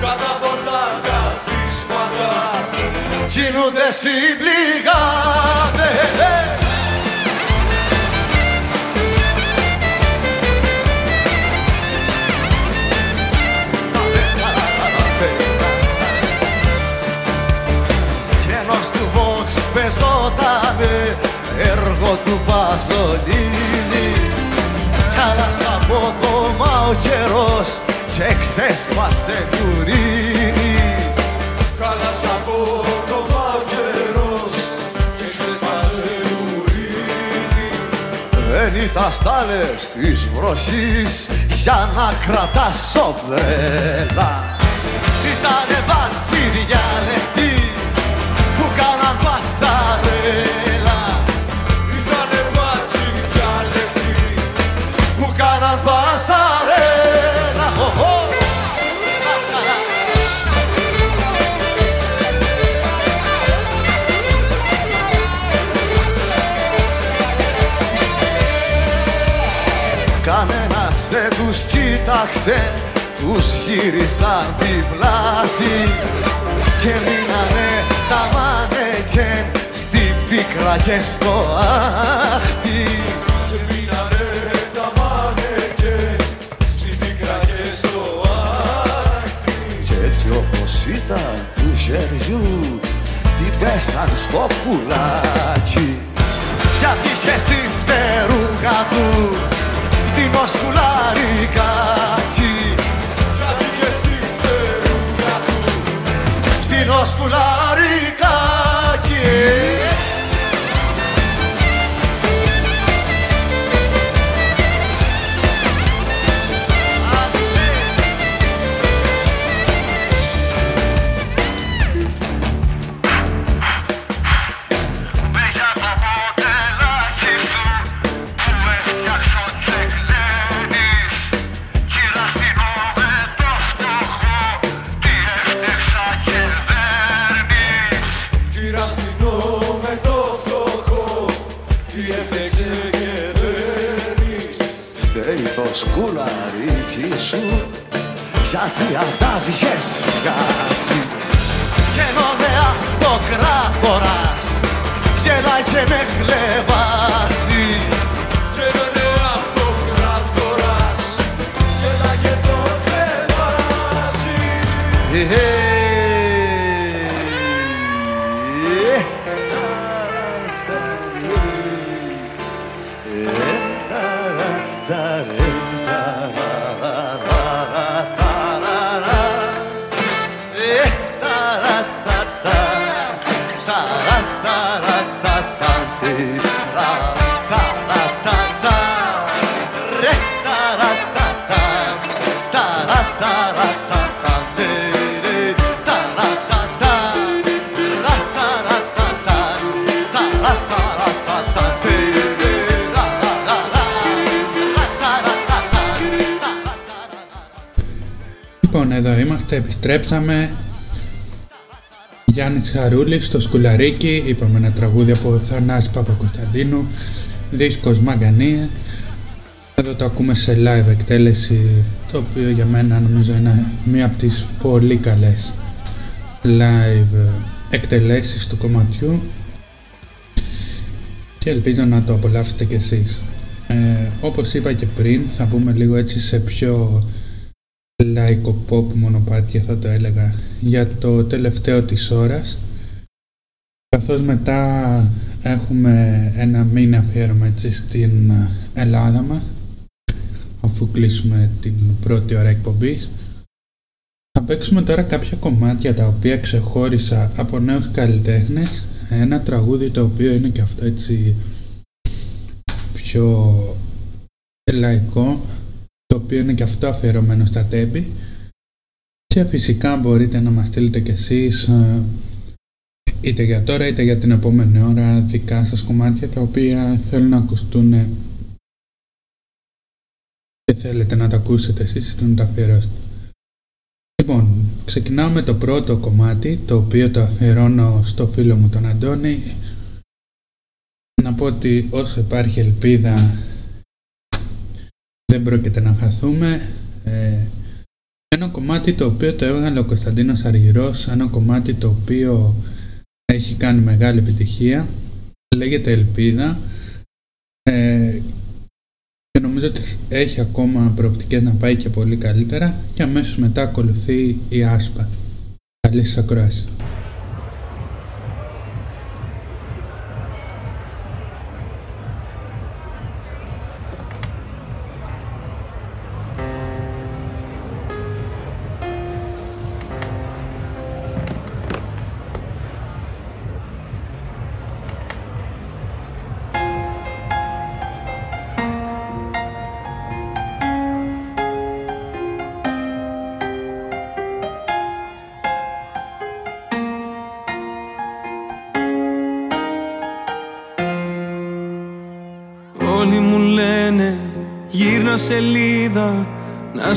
Κάτω από τα καθίσματα κινούνται συμπληγάδες πεζότανε έργο του Παζολίνη. Χάλασε από το μα ο καιρός και ξέσπασε κουρίνη Χάλασε από το μα ο καιρός και ξέσπασε κουρίνη Δεν ήταν στάλες της βροχής για να κρατάς ομπρέλα Ήτανε βατσίδια λεπτή που κάναν πασαρέλα Ήτανε μπάτσι διάλεκτοι που κάναν πασαρέλα Κανένας δεν τους κοίταξε τους γύρισαν την πλάτη και μείνανε τα μάνεκεν στην πίκρα και στο άχτη και μείνανε τα μάνεκεν στην πίκρα και στο άχτη κι έτσι όπως ήταν του χεριού την πέσαν στο πουλάκι. Γιατί είχε στη φτερούγα του φτηνό σκουλαρικάκι γιατί είχε στη φτερούγα του φτηνό σκουλαρικάκι Yeah. Σκουλαρίτσι σου γιατί αντάβιες βγάζει Κι ενώ με αυτοκράτορας γελάει και με χλεβάζει. Και είναι αυτοκράτορας Γελά και το κλεβάζει εδώ είμαστε, επιστρέψαμε. Γιάννης Χαρούλης στο σκουλαρίκι, είπαμε ένα τραγούδι από Θανάση Παπακοσταντίνου, δίσκος Μαγκανία. Εδώ το ακούμε σε live εκτέλεση, το οποίο για μένα νομίζω είναι μία από τις πολύ καλές live εκτελέσεις του κομματιού και ελπίζω να το απολαύσετε κι εσείς. Ε, όπως είπα και πριν, θα πούμε λίγο έτσι σε πιο laico pop μονοπάτια θα το έλεγα για το τελευταίο της ώρας. Καθώς μετά έχουμε ένα μήνα αφιέρωμα έτσι στην Ελλάδα μας αφού κλείσουμε την πρώτη ώρα εκπομπής. Θα παίξουμε τώρα κάποια κομμάτια τα οποία ξεχώρισα από νέους καλλιτέχνες. Ένα τραγούδι το οποίο είναι και αυτό έτσι πιο λαϊκό το οποίο είναι και αυτό αφιερωμένο στα τέμπη και φυσικά μπορείτε να μας στείλετε κι εσείς ε, είτε για τώρα είτε για την επόμενη ώρα δικά σας κομμάτια τα οποία θέλουν να ακουστούν και θέλετε να τα ακούσετε εσείς είτε να τα αφιερώσετε. Λοιπόν, ξεκινάω με το πρώτο κομμάτι το οποίο το αφιερώνω στο φίλο μου τον Αντώνη να πω ότι όσο υπάρχει ελπίδα δεν πρόκειται να χαθούμε. Ε, ένα κομμάτι το οποίο το έβγαλε ο Κωνσταντίνος Αργυρός, ένα κομμάτι το οποίο έχει κάνει μεγάλη επιτυχία, λέγεται Ελπίδα ε, και νομίζω ότι έχει ακόμα προοπτικές να πάει και πολύ καλύτερα και αμέσως μετά ακολουθεί η Άσπα. Καλή σας ακρόαση.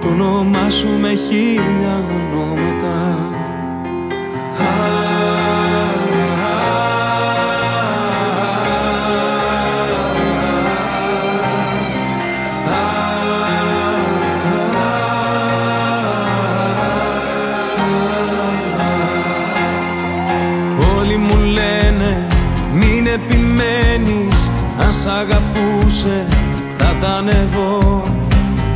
Το όνομά σου με χίλια ονόματα. Όλοι μου λένε μην επιμένεις Αν σ' αγαπώ αγαπούσε θα ήταν εδώ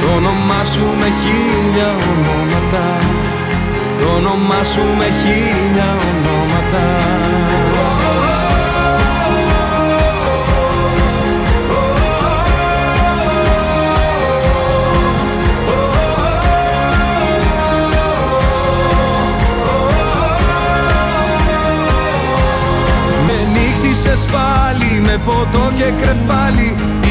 Το όνομά σου με χίλια ονόματα. Το όνομά σου με χίλια ονόματα. Πάλι με ποτό και κρεπάλι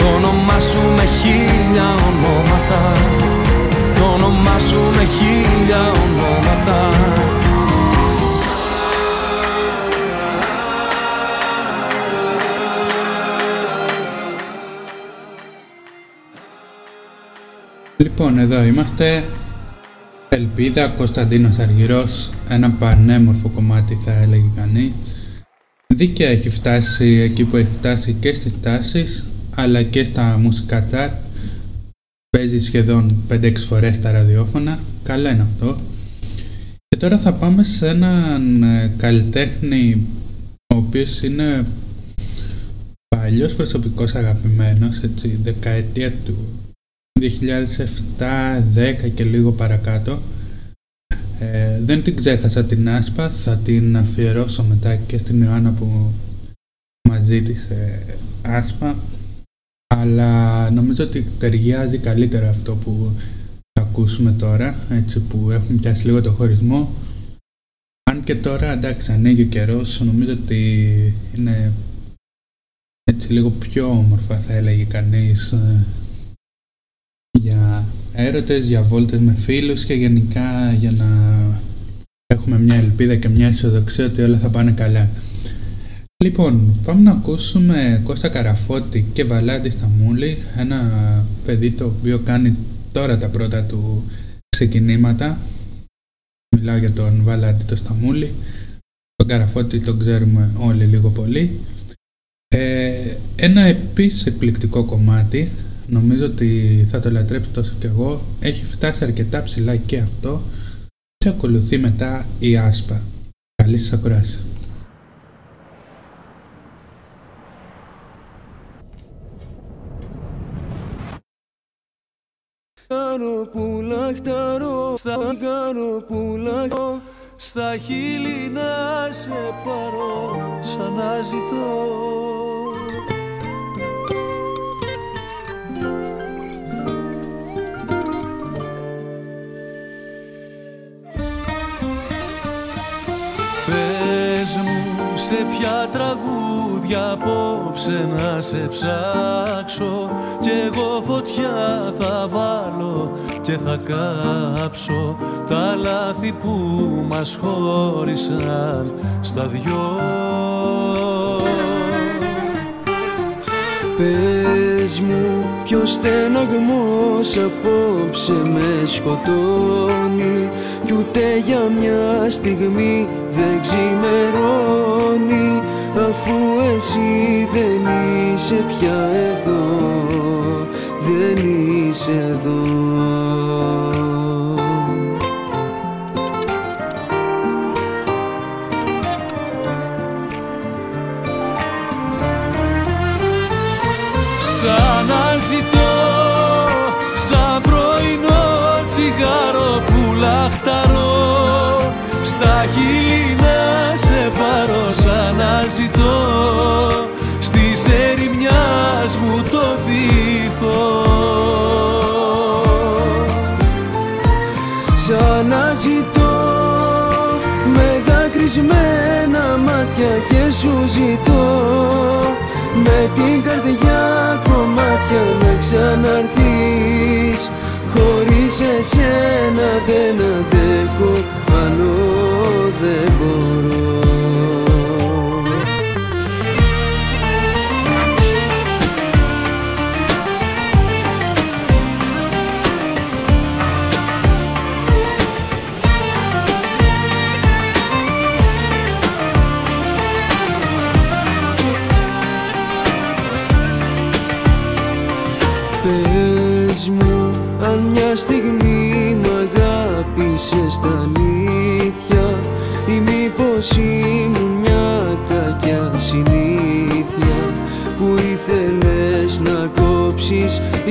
Το όνομά σου με χίλια ονόματα. Το όνομά σου με χίλια ονόματα. Λοιπόν, εδώ είμαστε. Ελπίδα, Κωνσταντίνος Αργυρός, ένα πανέμορφο κομμάτι θα έλεγε κανείς. Δίκαια έχει φτάσει εκεί που έχει φτάσει και στις τάσεις, αλλά και στα μουσικά τσάρ. Παίζει σχεδόν 5-6 φορές στα ραδιόφωνα, καλά είναι αυτό. Και τώρα θα πάμε σε έναν ε, καλλιτέχνη ο οποίος είναι παλιός προσωπικός αγαπημένος, έτσι, δεκαετία του 2007, 10 και λίγο παρακάτω. Ε, δεν την ξέχασα την Άσπα, θα την αφιερώσω μετά και στην Ιωάννα που μας ζήτησε Άσπα. Αλλά νομίζω ότι ταιριάζει καλύτερα αυτό που θα ακούσουμε τώρα, έτσι που έχουμε πιάσει λίγο το χωρισμό. Αν και τώρα εντάξει ανοίγει ο καιρός, νομίζω ότι είναι έτσι λίγο πιο όμορφα θα έλεγε κανείς ε, για έρωτες, για βόλτες με φίλους και γενικά για να έχουμε μια ελπίδα και μια αισιοδοξία ότι όλα θα πάνε καλά. Λοιπόν, πάμε να ακούσουμε Κώστα Καραφώτη και Βαλάντη Σταμούλη, ένα παιδί το οποίο κάνει τώρα τα πρώτα του ξεκινήματα. Μιλάω για τον Βαλάντη το Σταμούλη, τον Καραφώτη τον ξέρουμε όλοι λίγο πολύ. Ε, ένα επίσης εκπληκτικό κομμάτι νομίζω ότι θα το λατρέψω τόσο κι εγώ. Έχει φτάσει αρκετά ψηλά και αυτό και ακολουθεί μετά η άσπα. Καλή σας ακουράση. Χαροπούλα χταρώ, στα χαροπούλα στα χείλη να σε πάρω σαν να ζητώ. Σε ποια τραγούδια απόψε να σε ψάξω. Κι εγώ φωτιά θα βάλω και θα κάψω. Τα λάθη που μας χώρισαν στα δυο. Πες μου ποιος στεναγμός απόψε με σκοτώνει. Κι ούτε για μια στιγμή δεν ξημερώνει Αφού εσύ δεν είσαι πια εδώ Δεν είσαι εδώ ζητώ στις ερημιάς μου το βήθο Σαν να ζητώ με δάκρυσμένα μάτια και σου ζητώ με την καρδιά κομμάτια να ξαναρθείς. Χωρίς εσένα δεν αντέχω, άλλο δεν μπορώ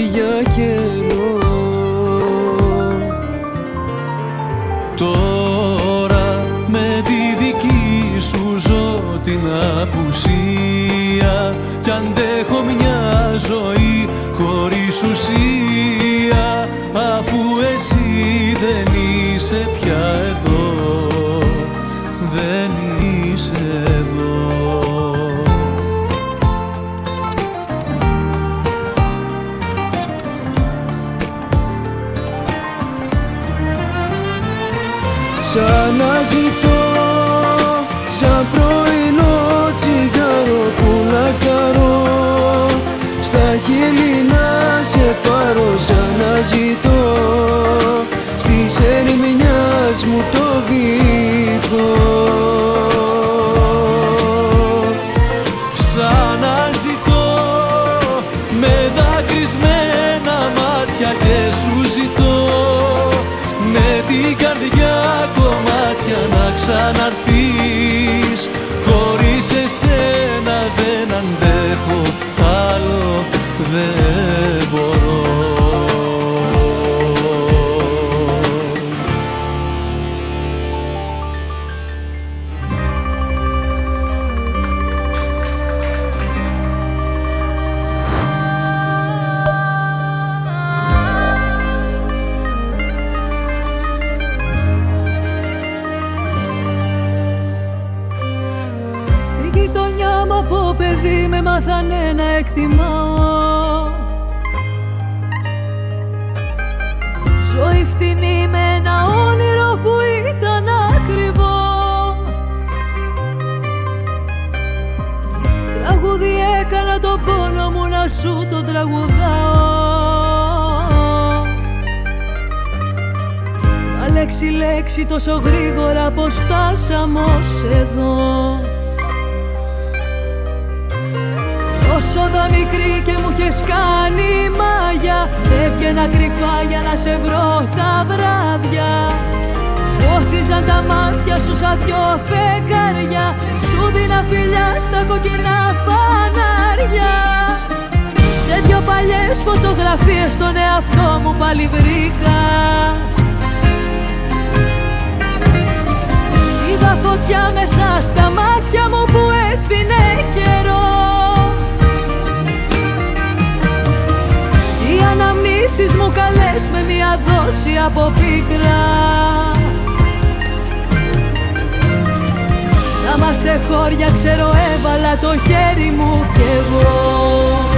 για καιρό Τώρα με τη δική σου ζω την απουσία Κι αντέχω μια ζωή χωρίς ουσία Αφού εσύ δεν είσαι άλλο δεν σου το τραγουδάω. Μα λέξη λέξη τόσο γρήγορα πως φτάσαμε ως εδώ. Όσο δα μικρή και μου είχες κάνει μάγια Έβγαινα κρυφά για να σε βρω τα βράδια. Φώτιζαν τα μάτια σου σαν δυο φεγγάρια Σου δίνα φιλιά στα κοκκινά φανάρια Σε δυο παλιές φωτογραφίες τον εαυτό μου πάλι βρήκα. Είδα φωτιά μέσα στα μάτια μου που έσβηνε καιρό. Οι αναμνήσεις μου καλές με μια δόση από πίκρα. Να είμαστε χώρια ξέρω έβαλα το χέρι μου κι εγώ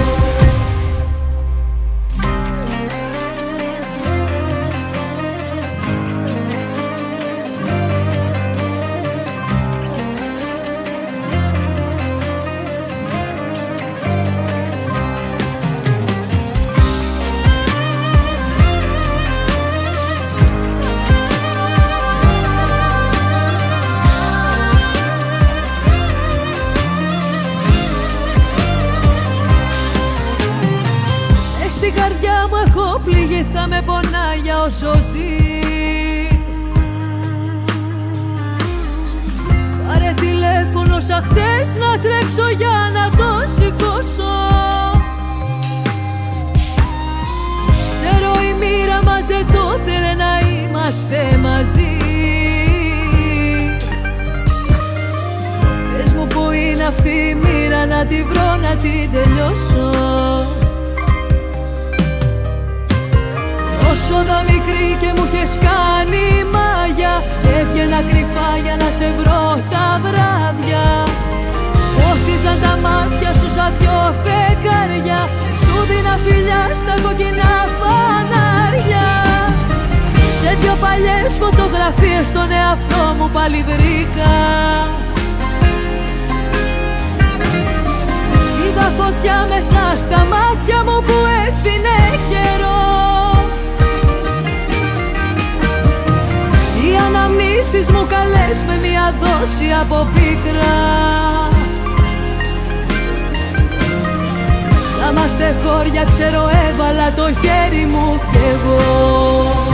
Καρε τηλέφωνο σαν χτες να τρέξω για να το σηκώσω. Ξέρω η μοίρα μας δεν θέλε να είμαστε μαζί. Πες μου που είναι αυτή η μοίρα να τη βρω να την τελειώσω. Μικρή και μου είχες κάνει μάγια. Έβγαινα κρυφά για να σε βρω τα βράδια. Φώτιζαν τα μάτια σου σαν δυο φεγγάρια. Σου δίνα φιλιά στα κοκκινά φανάρια. Σε δυο παλιές φωτογραφίες τον εαυτό μου πάλι βρήκα. Είδα φωτιά μέσα στα μάτια μου που έσβηνε καιρό αναμνήσεις μου καλές με μια δόση από πίκρα. Θα είμαστε χώρια ξέρω έβαλα το χέρι μου κι εγώ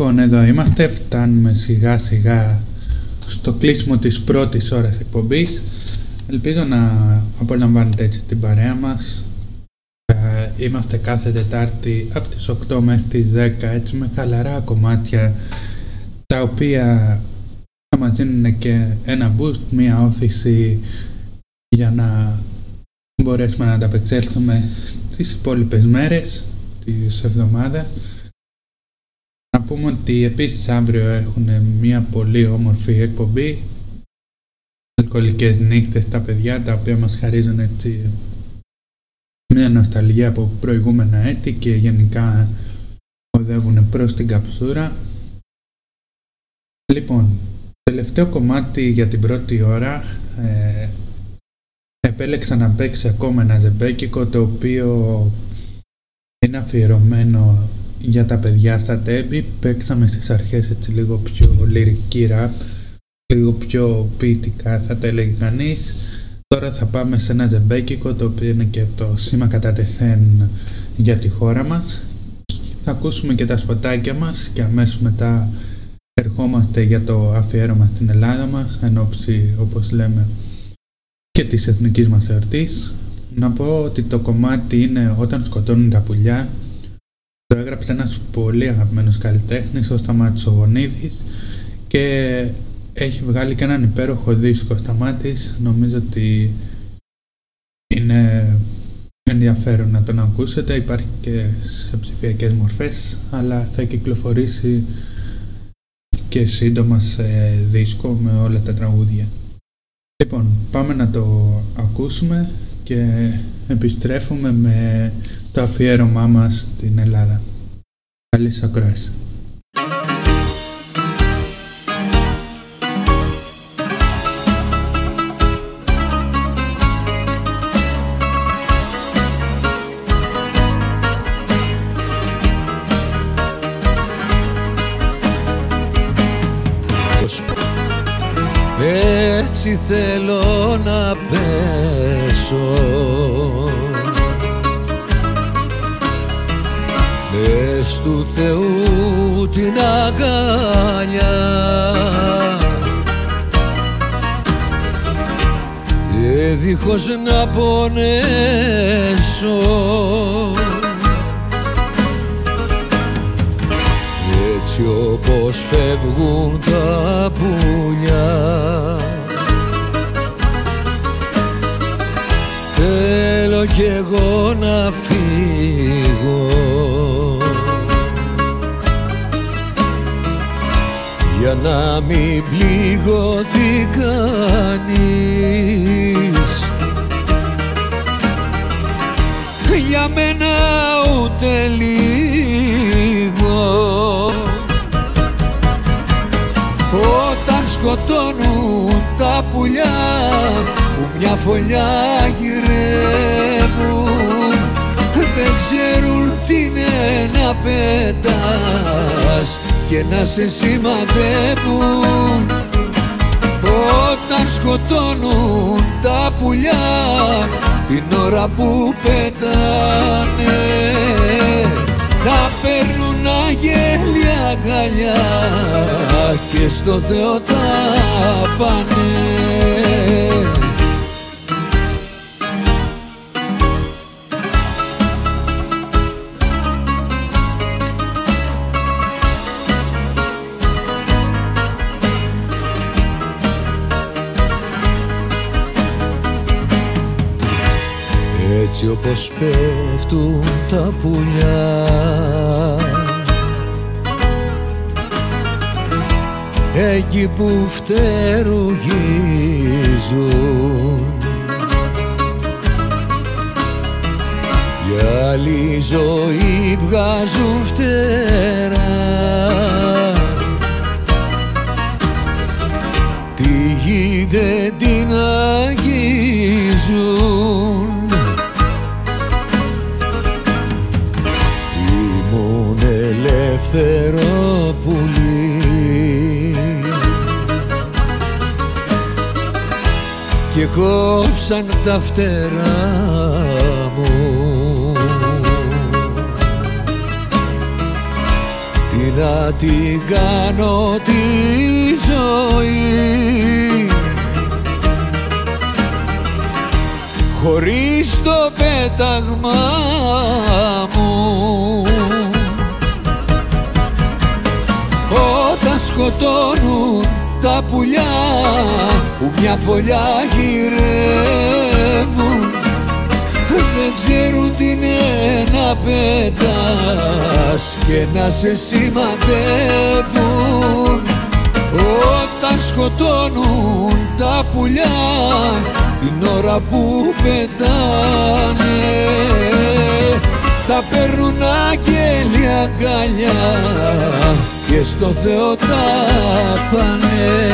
Λοιπόν, εδώ είμαστε, φτάνουμε σιγά σιγά στο κλείσιμο της πρώτης ώρας εκπομπής. Ελπίζω να απολαμβάνετε έτσι την παρέα μας. Ε, είμαστε κάθε Τετάρτη από τις 8 μέχρι τις 10 έτσι με χαλαρά κομμάτια τα οποία θα μας δίνουν και ένα boost, μια όθηση για να μπορέσουμε να ανταπεξέλθουμε στις υπόλοιπες μέρες της εβδομάδας. Να πούμε ότι επίσης αύριο έχουν μια πολύ όμορφη εκπομπή αλκοολικές νύχτες τα παιδιά τα οποία μας χαρίζουν έτσι μια νοσταλγία από προηγούμενα έτη και γενικά οδεύουν προς την καψούρα. Λοιπόν, τελευταίο κομμάτι για την πρώτη ώρα ε, επέλεξα να παίξει ακόμα ένα ζεμπέκικο το οποίο είναι αφιερωμένο για τα παιδιά στα τέμπη παίξαμε στις αρχές έτσι λίγο πιο λυρική ραπ λίγο πιο ποιητικά θα τα έλεγε κανείς. Τώρα θα πάμε σε ένα ζεμπέκικο το οποίο είναι και το σήμα κατά τεθέν για τη χώρα μας. Θα ακούσουμε και τα σποτάκια μας και αμέσως μετά ερχόμαστε για το αφιέρωμα στην Ελλάδα μας εν ώψη όπως λέμε και της εθνικής μας εορτής. Να πω ότι το κομμάτι είναι όταν σκοτώνουν τα πουλιά το έγραψε ένας πολύ αγαπημένος καλλιτέχνης, ο Σταμάτης Ογονίδης και έχει βγάλει και έναν υπέροχο δίσκο Σταμάτης. Νομίζω ότι είναι ενδιαφέρον να τον ακούσετε. Υπάρχει και σε ψηφιακές μορφές, αλλά θα κυκλοφορήσει και σύντομα σε δίσκο με όλα τα τραγούδια. Λοιπόν, πάμε να το ακούσουμε και επιστρέφουμε με το αφιέρωμά μας στην Ελλάδα. Καλής ακρόασης. Έτσι θέλω να πέσω Μες του Θεού την αγκαλιά και δίχως να πονέσω. Έτσι όπως φεύγουν τα πουλιά. Θέλω κι εγώ να φύγω για να μην πληγωθεί κανείς για μένα ούτε λίγο. Όταν σκοτώνουν τα πουλιά που μια φωλιά γυρεύουν. Ξέρουν τι είναι να πέτας και να σε σημαδεύουν όταν σκοτώνουν τα πουλιά την ώρα που πετάνε. Τα παίρνουν αγέλια αγκαλιά και στο Θεό τα πάνε έτσι όπως πέφτουν τα πουλιά. Εκεί που φτερουγίζουν. Για άλλη ζωή βγάζουν φτερά. Τη γη δεν την αγγίζουν ελεύθερο πουλί και κόψαν τα φτερά μου. Τι να την κάνω τη ζωή. Χωρίς το πέταγμα μου σκοτώνουν τα πουλιά που μια φωλιά γυρεύουν. Δεν ξέρουν τι είναι να πέτας και να σε σημαδεύουν. Όταν σκοτώνουν τα πουλιά την ώρα που πετάνε τα παίρνουν αγγέλια αγκαλιά και στο Θεό τα πάνε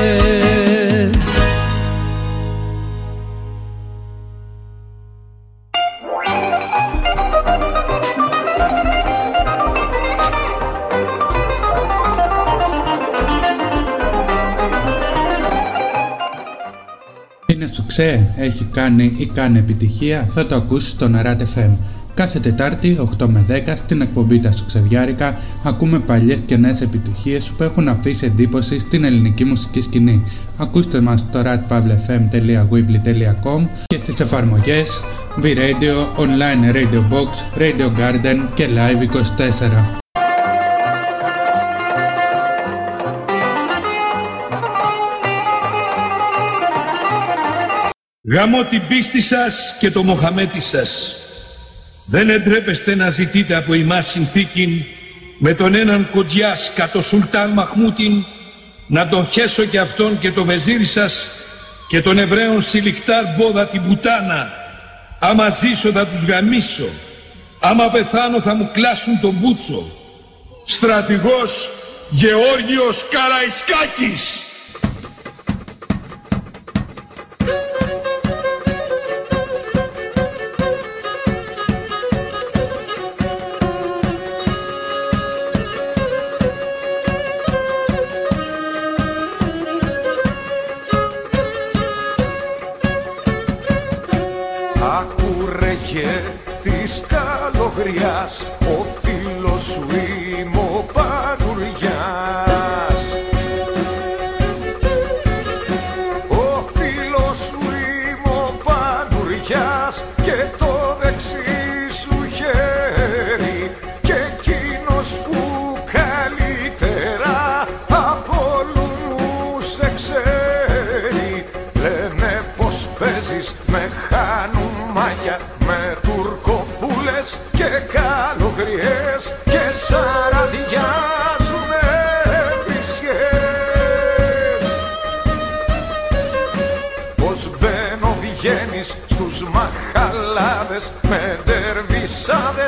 Είναι σουξέ, έχει κάνει ή κάνει επιτυχία, θα το ακούσεις στο Narat FM. Κάθε Τετάρτη 8 με 10 στην εκπομπή τα Σουξεδιάρικα ακούμε παλιές και νέες επιτυχίες που έχουν αφήσει εντύπωση στην ελληνική μουσική σκηνή. Ακούστε μας στο ratpavlefm.weebly.com και στις εφαρμογές V-Radio, Online Radio Box, Radio Garden και Live 24. Γαμώ την πίστη σας και το Μοχαμέτη σας. Δεν εντρέπεστε να ζητείτε από εμάς συνθήκην με τον έναν κοντζιάς κατ' Σουλτάν Μαχμούτιν να τον χέσω και αυτόν και το βεζίρι σας και τον Εβραίων Σιλικτάρ Μπόδα την πουτάνα. Άμα ζήσω θα τους γαμίσω. Άμα πεθάνω θα μου κλάσουν τον μπούτσο. Στρατηγός Γεώργιος Καραϊσκάκης.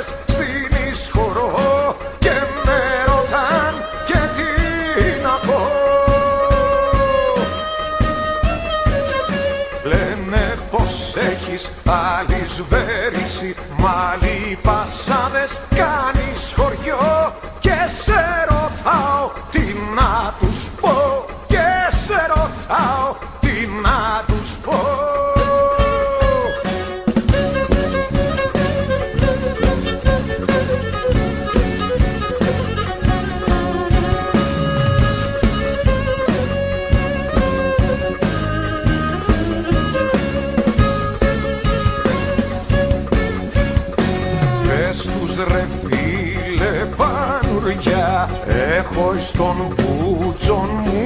στην ισχωρό και με ρωτάν και τι να πω. Λένε πως έχεις άλλη σβέρηση μα πασάδες κάνεις χωριό και σε ρωτάω τον που τσον μου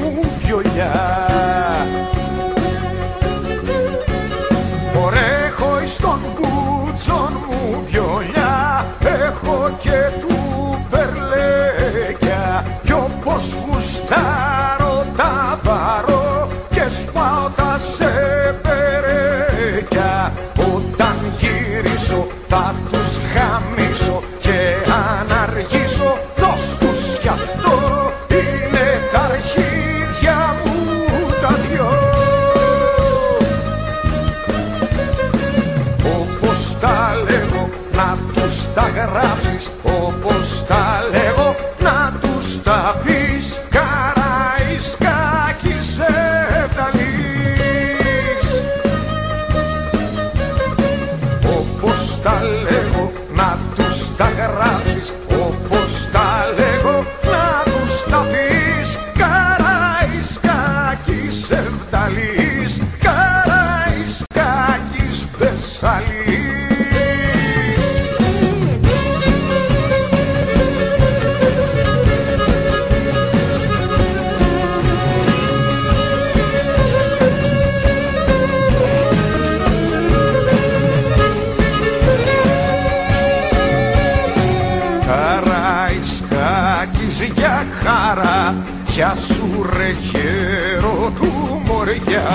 Για σου ρε χέρο του μωριά.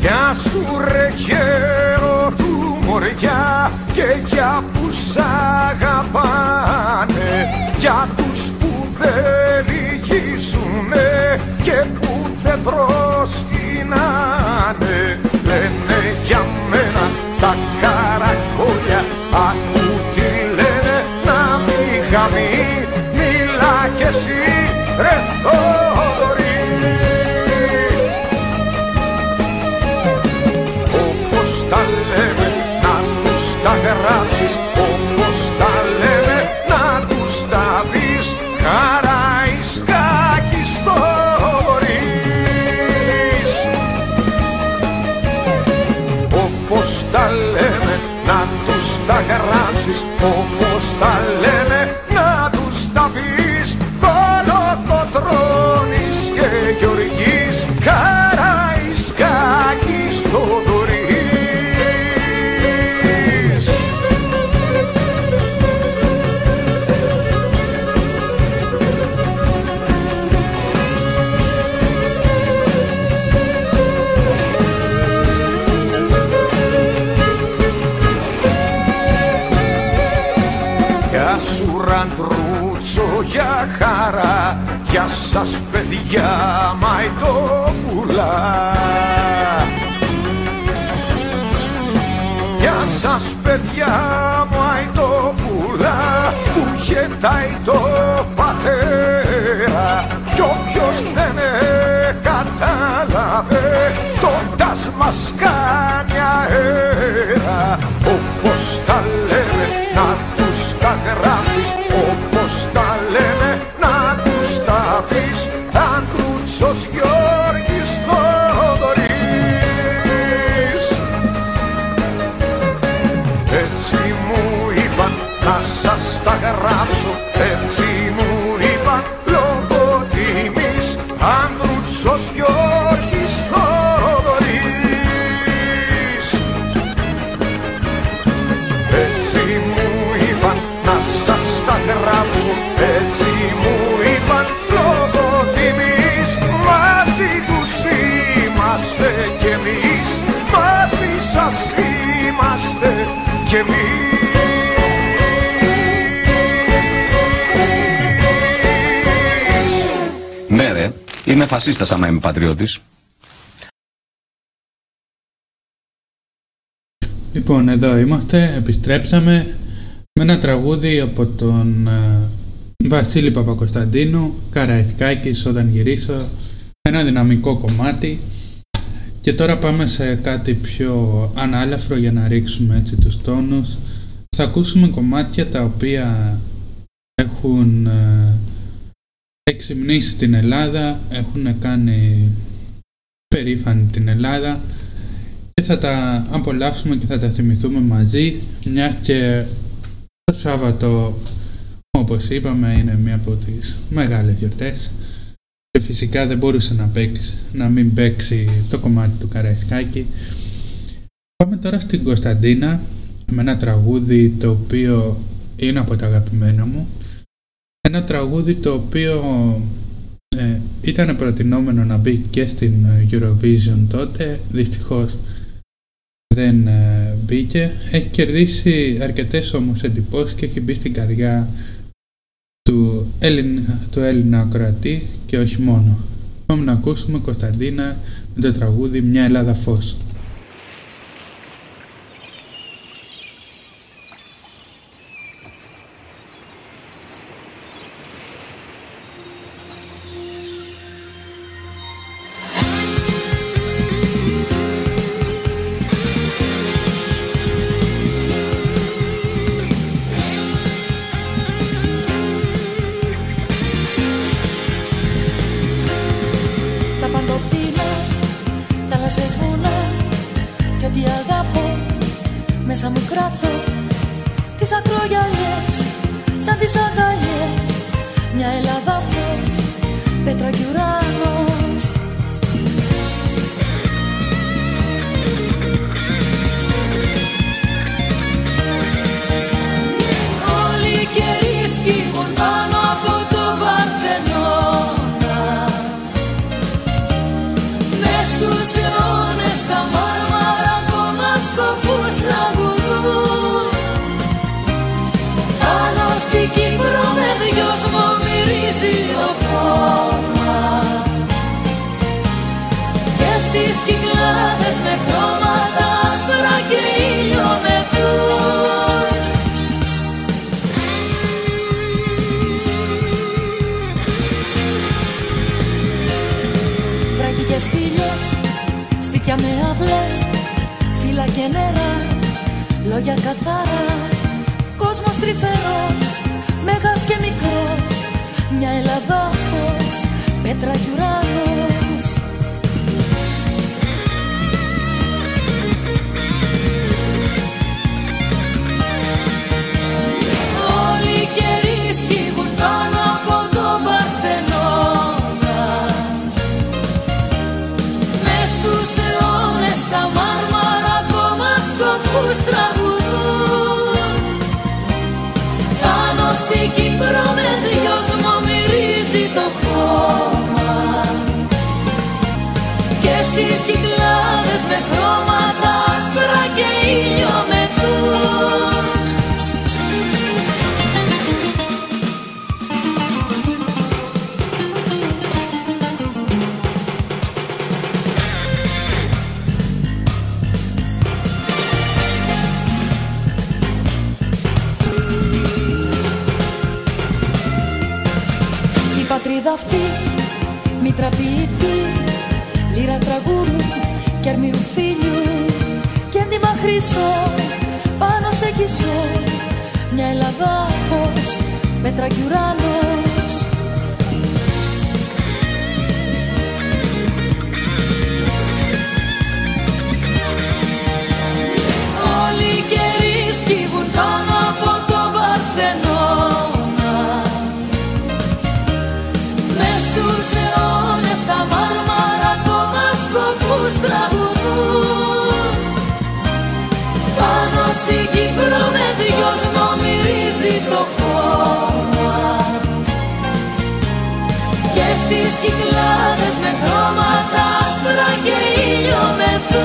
Για σου ρε χέρο του μωριά Και για που σ' αγαπάνε Για τους που δεν λυγίζουνε Και που δεν πρόκειται γράψεις Όπως τα λέμε να τους τα πεις. Χαραϊσκάκι στο χωρίς Όπως τα λέμε να τους τα γράψεις Όπως τα λέμε Γεια σας παιδιά Μαϊτόπουλα Γεια σας παιδιά Μαϊτόπουλα που χετάει το πατέρα. Κι όποιος δεν κατάλαβε τον τάσμας σκάνια αέρα. Όπως τα λέμε να Είμαι φασίστας άμα είμαι. Λοιπόν, εδώ είμαστε, επιστρέψαμε με ένα τραγούδι από τον ε, Βασίλη Παπακοσταντίνου, Καραϊσκάκης όταν γυρίσω, ένα δυναμικό κομμάτι και τώρα πάμε σε κάτι πιο ανάλαφρο για να ρίξουμε έτσι τους τόνους. Θα ακούσουμε κομμάτια τα οποία έχουν ε, εξυμνήσει την Ελλάδα, έχουν κάνει περήφανη την Ελλάδα και θα τα απολαύσουμε και θα τα θυμηθούμε μαζί μιας και το Σάββατο όπως είπαμε είναι μία από τις μεγάλες γιορτές και φυσικά δεν μπορούσε να, παίξει, να μην παίξει το κομμάτι του Καραϊσκάκη. Πάμε τώρα στην Κωνσταντίνα με ένα τραγούδι το οποίο είναι από τα αγαπημένα μου. Ένα τραγούδι το οποίο ε, ήταν προτινόμενο να μπει και στην Eurovision τότε, δυστυχώς δεν ε, μπήκε. Έχει κερδίσει αρκετές όμως εντυπώσεις και έχει μπει στην καρδιά του Έλληνα, του Έλληνα ακροατή και όχι μόνο. Πάμε να ακούσουμε Κωνσταντίνα με το τραγούδι «Μια Ελλάδα φως». urano τραγουδούν πάνω στη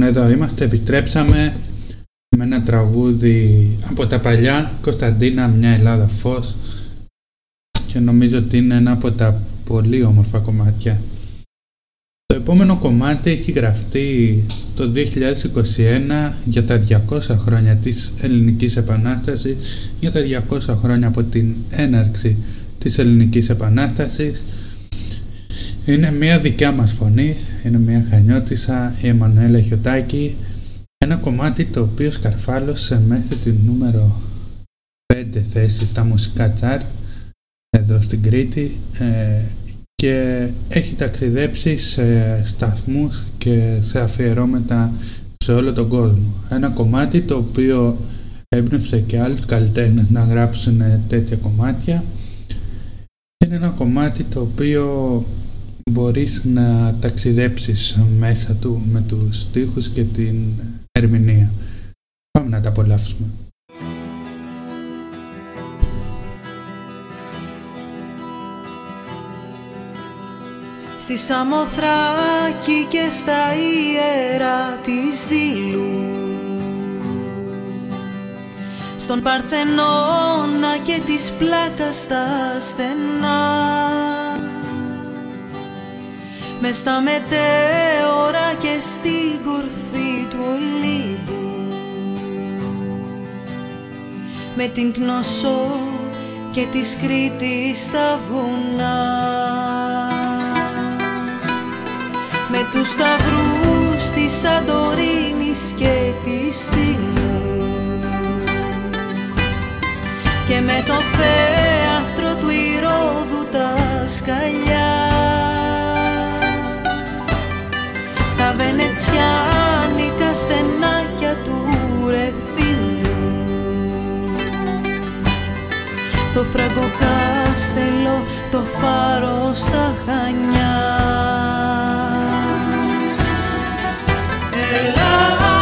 Λοιπόν, εδώ είμαστε, επιστρέψαμε με ένα τραγούδι από τα παλιά, Κωνσταντίνα, μια Ελλάδα φως και νομίζω ότι είναι ένα από τα πολύ όμορφα κομμάτια. Το επόμενο κομμάτι έχει γραφτεί το 2021 για τα 200 χρόνια της Ελληνικής Επανάστασης, για τα 200 χρόνια από την έναρξη της Ελληνικής Επανάστασης. Είναι μια δικιά μας φωνή, είναι μια χανιώτισσα, η Εμμανουέλα Χιωτάκη, ένα κομμάτι το οποίο σκαρφάλωσε μέχρι την νούμερο 5 θέση τα μουσικά τσάρτ εδώ στην Κρήτη ε, και έχει ταξιδέψει σε σταθμούς και σε αφιερώματα σε όλο τον κόσμο. Ένα κομμάτι το οποίο έμπνευσε και άλλους καλλιτέχνες να γράψουν τέτοια κομμάτια. Είναι ένα κομμάτι το οποίο μπορείς να ταξιδέψεις μέσα του με τους στίχους και την ερμηνεία. Πάμε να τα απολαύσουμε. Στη Σαμοθράκη και στα ιερά της Δήλου Στον Παρθενώνα και της πλάκα στα στενά μες στα μετέωρα και στην κορφή του Ολύμπου. Με την Κνωσό και τη Κρήτη στα βουνά. Με τους σταυρούς της Σαντορίνης και της Στήλου και με το θέατρο του Ηρώδου τα σκαλιά τα βενετσιάνικα στενάκια του Ρεθύμνου το φραγκοκάστελο, το φάρο στα Χανιά. Ελλάδα,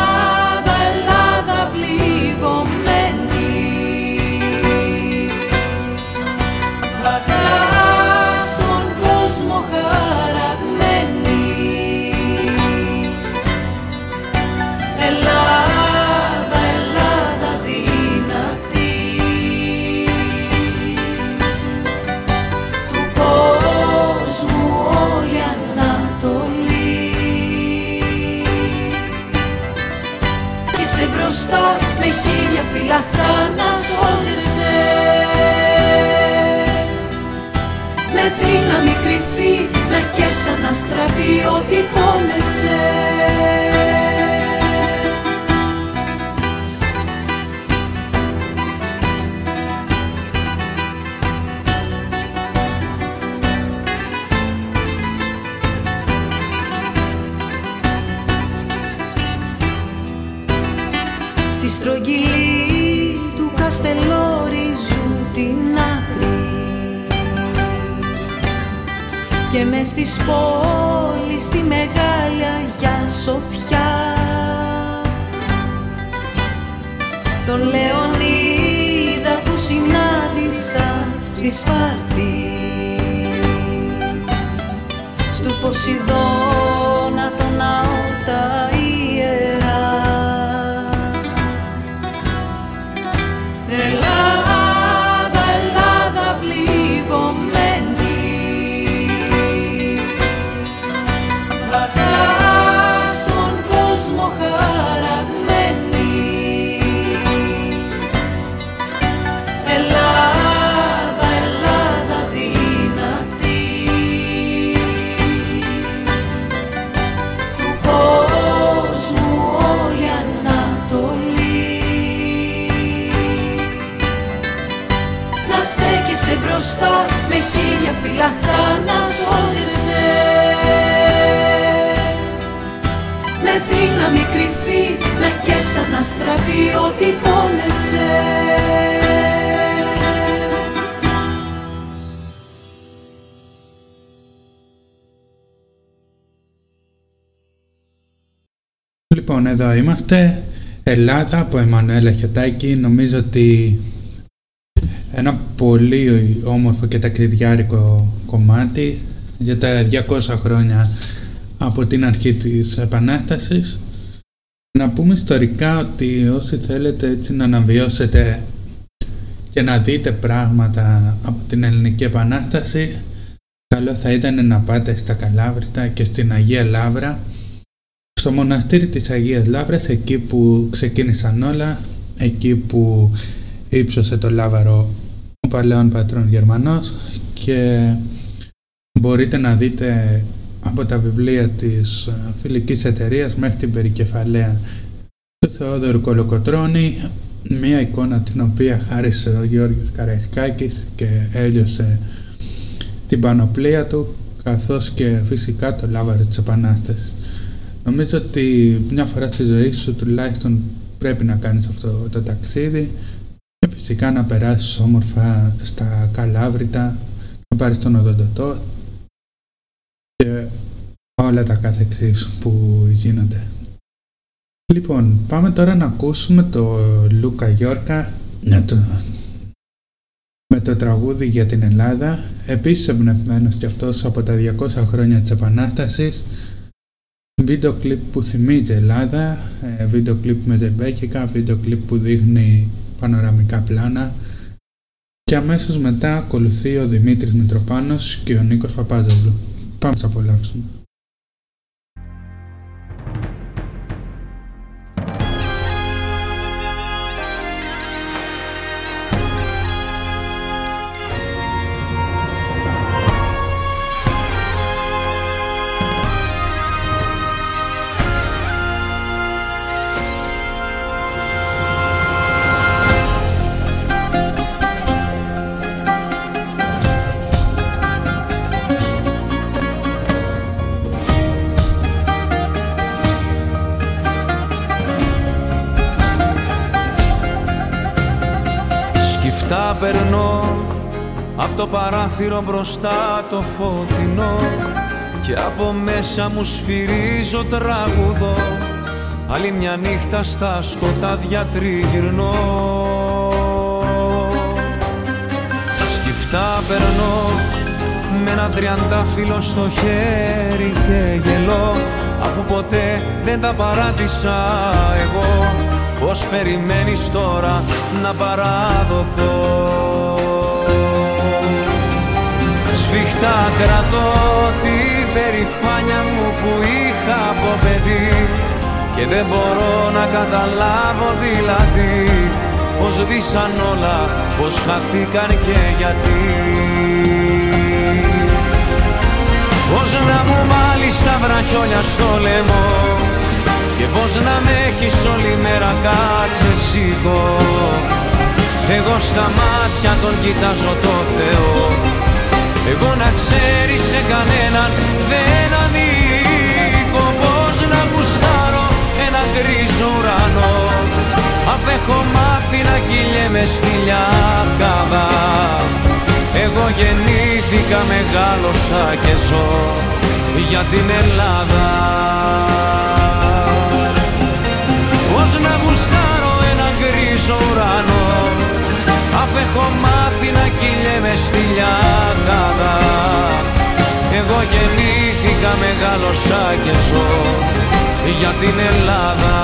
από Εμμανουέλα Χιωτάκη. Νομίζω ότι ένα πολύ όμορφο και ταξιδιάρικο κομμάτι για τα 200 χρόνια από την αρχή της Επανάστασης. Να πούμε ιστορικά ότι όσοι θέλετε έτσι να αναβιώσετε και να δείτε πράγματα από την Ελληνική Επανάσταση καλό θα ήταν να πάτε στα Καλάβρητα και στην Αγία Λάβρα στο μοναστήρι της Αγίας Λάβρας εκεί που ξεκίνησαν όλα εκεί που ύψωσε το λάβαρο ο παλαιόν πατρών Γερμανός και μπορείτε να δείτε από τα βιβλία της ε, φιλικής εταιρείας μέχρι την περικεφαλαία του Θεόδωρου Κολοκοτρώνη μία εικόνα την οποία χάρισε ο Γιώργος Καραϊσκάκης και έλειωσε την πανοπλία του καθώς και φυσικά το λάβαρο της Επανάστασης. Νομίζω ότι μια φορά στη ζωή σου τουλάχιστον πρέπει να κάνεις αυτό το ταξίδι. Και φυσικά να περάσεις όμορφα στα Καλάβρητα, να πάρεις τον οδοντοτό και όλα τα κάθε εξής που γίνονται. Λοιπόν, πάμε τώρα να ακούσουμε το Λούκα Γιόρκα με το, με το τραγούδι για την Ελλάδα, επίσης εμπνευμένος και αυτός από τα 200 χρόνια της Επανάστασης, βίντεο κλιπ που θυμίζει Ελλάδα, ε, βίντεο κλιπ με ζεμπέκικα, βίντεο κλιπ που δείχνει πανοραμικά πλάνα και αμέσως μετά ακολουθεί ο Δημήτρης Μητροπάνος και ο Νίκος Παπάζογλου. Πάμε να απολαύσουμε. Το παράθυρο μπροστά το φωτεινό και από μέσα μου σφυρίζω τραγουδό. Άλλη μια νύχτα στα σκοτάδια τριγυρνώ. Σκυφτά περνώ με ένα τριαντάφυλλο στο χέρι και γελώ αφού ποτέ δεν τα παράτησα εγώ. Πως περιμένεις τώρα να παραδοθώ Σφιχτά κρατώ την περηφάνια μου που είχα από παιδί. Και δεν μπορώ να καταλάβω δηλαδή πως δίσαν όλα, πως χαθήκαν και γιατί. Πως να μου μάλεις τα βραχιόλια στο λαιμό και πως να με έχεις όλη μέρα κάτσε σήκω. Εγώ στα μάτια τον κοιτάζω το Θεό εγώ να ξέρεις σε κανέναν δεν ανήκω. Πώς να γουστάρω ένα γκρίζο ουρανό. Αφ' έχω μάθει να κυλιέμαι στη λιακάδα Εγώ γεννήθηκα, μεγάλωσα και ζω για την Ελλάδα. Πώς να γουστάρω ένα γκρίζο ουρανό Αφ' έχω μάθει να κυλιέμαι στη λιακάδα Εγώ γεννήθηκα, μεγάλωσα και ζω για την Ελλάδα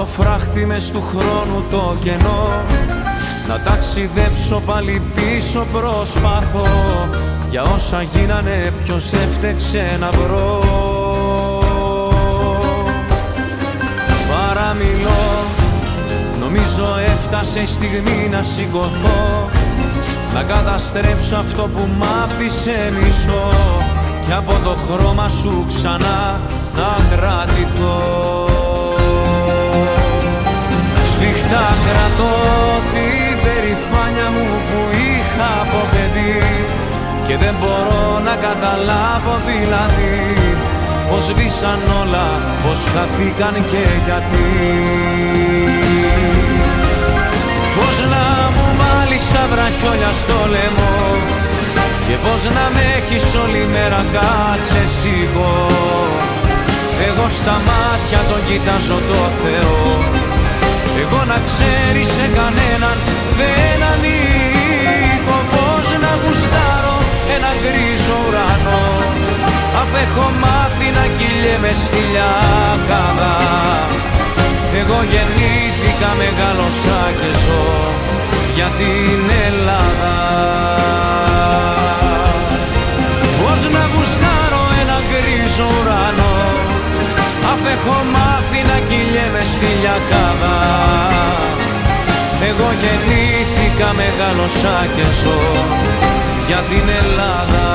το φράχτη μες του χρόνου το κενό. Να ταξιδέψω πάλι πίσω προσπάθω για όσα γίνανε ποιος έφτεξε να βρω. Παραμιλώ νομίζω έφτασε η στιγμή να σηκωθώ. Να καταστρέψω αυτό που μ' άφησε μισό. Και από το χρώμα σου ξανά να κρατηθώ Σφιχτά κρατώ την περηφάνια μου που είχα από παιδί. Και δεν μπορώ να καταλάβω δηλαδή πως βήσαν όλα, πως χαθήκαν και γιατί. Πως να μου μάλεις τα βραχιόλια στο λαιμό Και πως να με έχεις όλη μέρα κάτσε σήκω Εγώ στα μάτια τον κοιτάζω το Θεό Εγώ να ξέρεις σε κανέναν δεν ανήκω. Πως να γουστάρω ένα γκρίζο ουρανό. Αφ' έχω μάθει να κυλιέμαι στη λιακάδα Εγώ γεννήθηκα, μεγάλωσα και ζω για την Ελλάδα. Πώς να γουστάρω ένα γκρίζο ουρανό Αφ' έχω μάθει να κυλιέμαι στη λιακάδα. Εγώ γεννήθηκα, μεγάλωσα και ζω για την Ελλάδα.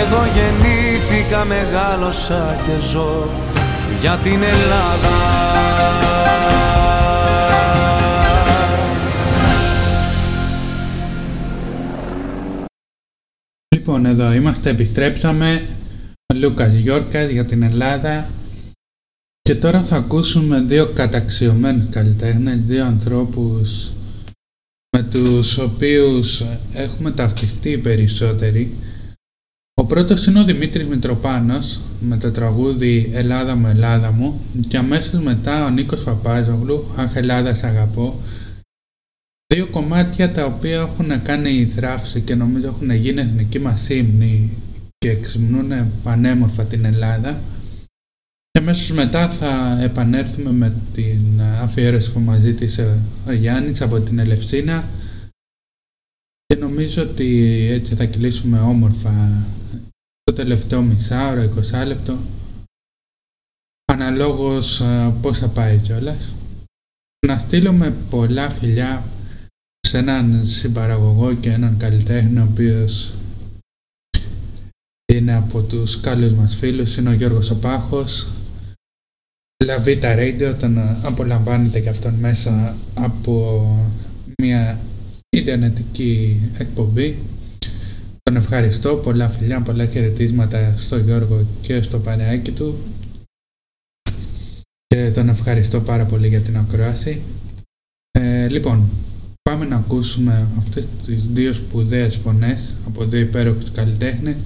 Εγώ γεννήθηκα, μεγάλωσα και ζω για την Ελλάδα. Λοιπόν, εδώ είμαστε, επιστρέψαμε. Ο Λούκας Γιόρκας για την Ελλάδα. Και τώρα θα ακούσουμε δύο καταξιωμένους καλλιτέχνες, δύο ανθρώπους με τους οποίους έχουμε ταυτιστεί οι περισσότεροι. Ο πρώτος είναι ο Δημήτρης Μητροπάνος με το τραγούδι «Ελλάδα μου, Ελλάδα μου» και αμέσως μετά ο Νίκος Παπάζογλου «Αχ Ελλάδα σ' αγαπώ» Δύο κομμάτια τα οποία έχουν κάνει θράψη και νομίζω έχουν γίνει εθνική μας ύμνη και εξυμνούν πανέμορφα την Ελλάδα και αμέσως μετά θα επανέλθουμε με την αφιέρωση που μας ζήτησε ο Γιάννης από την Ελευσίνα και νομίζω ότι έτσι θα κυλήσουμε όμορφα το τελευταίο μισάωρο, 20 λεπτό αναλόγως πώς θα πάει κιόλας. Να στείλουμε πολλά φιλιά σε έναν συμπαραγωγό και έναν καλλιτέχνη ο οποίος είναι από τους καλούς μας φίλους, είναι ο Γιώργος Οπάχος Λαβίτα Radio, τον απολαμβάνετε και αυτόν μέσα από μια ιντερνετική εκπομπή. Τον ευχαριστώ, πολλά φιλιά, πολλά χαιρετίσματα στο Γιώργο και στο παρεάκι του. Και τον ευχαριστώ πάρα πολύ για την ακρόαση. Ε, λοιπόν, πάμε να ακούσουμε αυτές τις δύο σπουδαίες φωνές από δύο υπέροχους καλλιτέχνες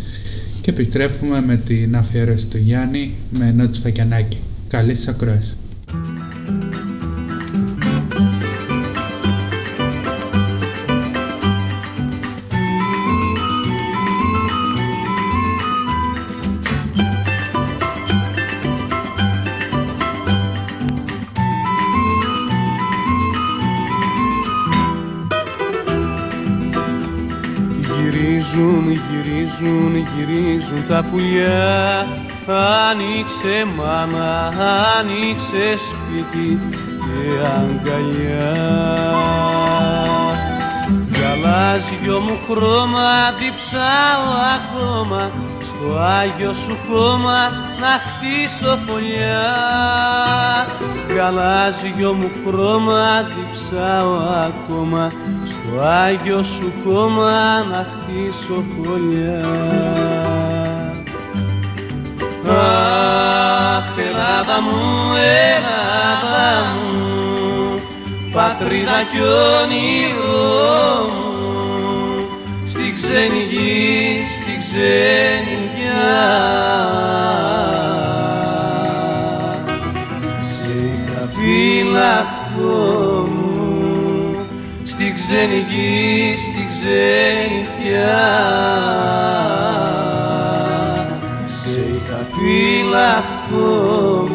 και επιστρέφουμε με την αφιέρωση του Γιάννη με Νότς Φακιανάκη. Καλή σας ακρόαση. Γυρίζουν, γυρίζουν τα πουλιά. Άνοιξε μάνα, άνοιξε σπίτι και αγκαλιά. Γαλάζιο μου χρώμα, διψάω ακόμα. Στο Άγιο σου κόμμα να χτίσω φωλιά Γαλάζιο μου χρώμα, διψάω ακόμα. Στο Άγιο σου κόμμα να χτίσω φωλιά. Αχ, Ελλάδα μου, Ελλάδα μου πατρίδα κι όνειρό μου. Στη ξένη γη, στη ξένη γη είχα φυλαχτό μου. Στη ξένη γη, στη ξένη σε είχα φυλαχτό μου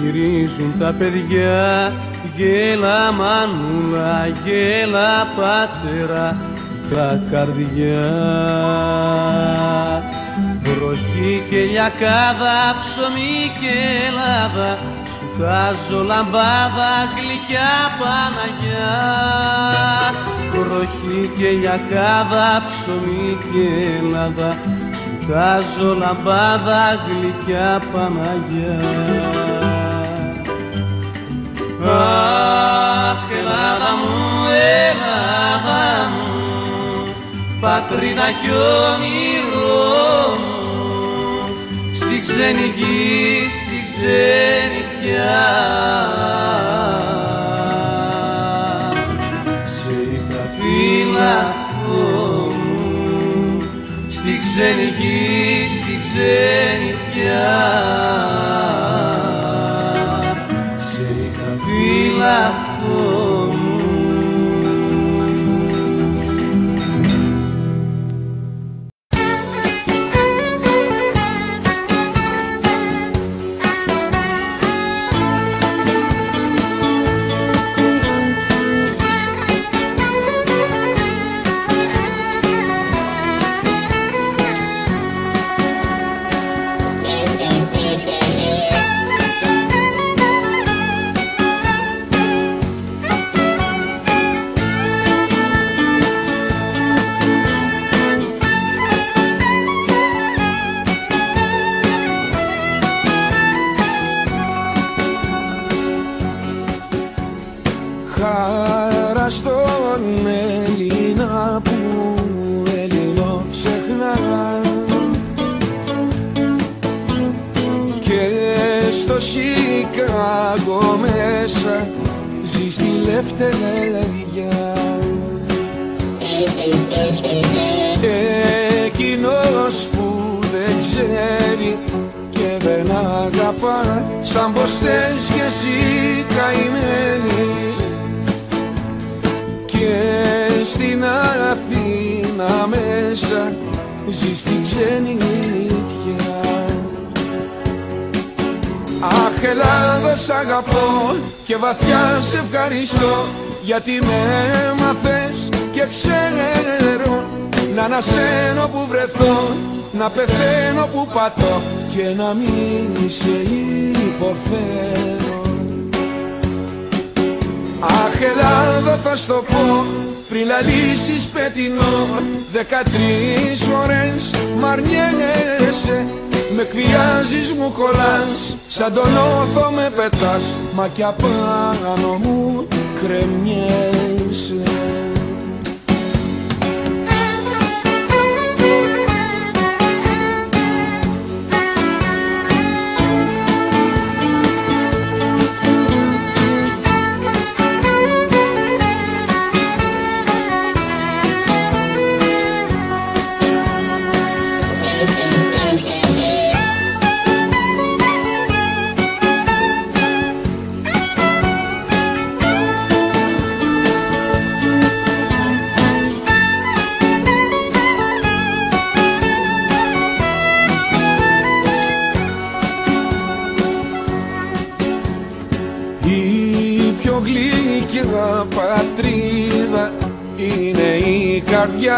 γυρίζουν, γυρίζουν τα παιδιά. Γέλα μανούλα, γέλα πατέρα τα καρδιά. Βροχή και λιακάδα, ψωμί και Ελλάδα Σου τάζω λαμπάδα, γλυκιά Παναγιά. Βροχή και λιακάδα, ψωμί και Ελλάδα Σου Βγάζω λαμπάδα γλυκιά Παναγιά Αχ, Ελλάδα μου, Ελλάδα μου πατρίδα κι όνειρό μου στη ξένη γη, στη ξενιτιά σε είχα φυλαχτό μου στη ξένη γη, στη ξενιτιά σε love. Στη λευτεριά Εκείνος που δεν ξέρει και δεν αγαπά σαν πως θες κι εσύ καημένη και στην Αθήνα μέσα ζει στη ξενιτιά Αχ Ελλάδα σ' αγαπώ και βαθιά σε ευχαριστώ γιατί με έμαθες και ξέρω να ανασένω που βρεθώ να πεθαίνω που πατώ και να μην σε υποφέρω. Αχ Ελλάδα θα στο πω πριν λαλήσεις πετεινό Δεκατρεις φορές μ' αρνιέσαι Με εκβιάζεις μου κολλάς Σαν τον όθο με πετάς Μα κι απάνω μου κρεμιέσαι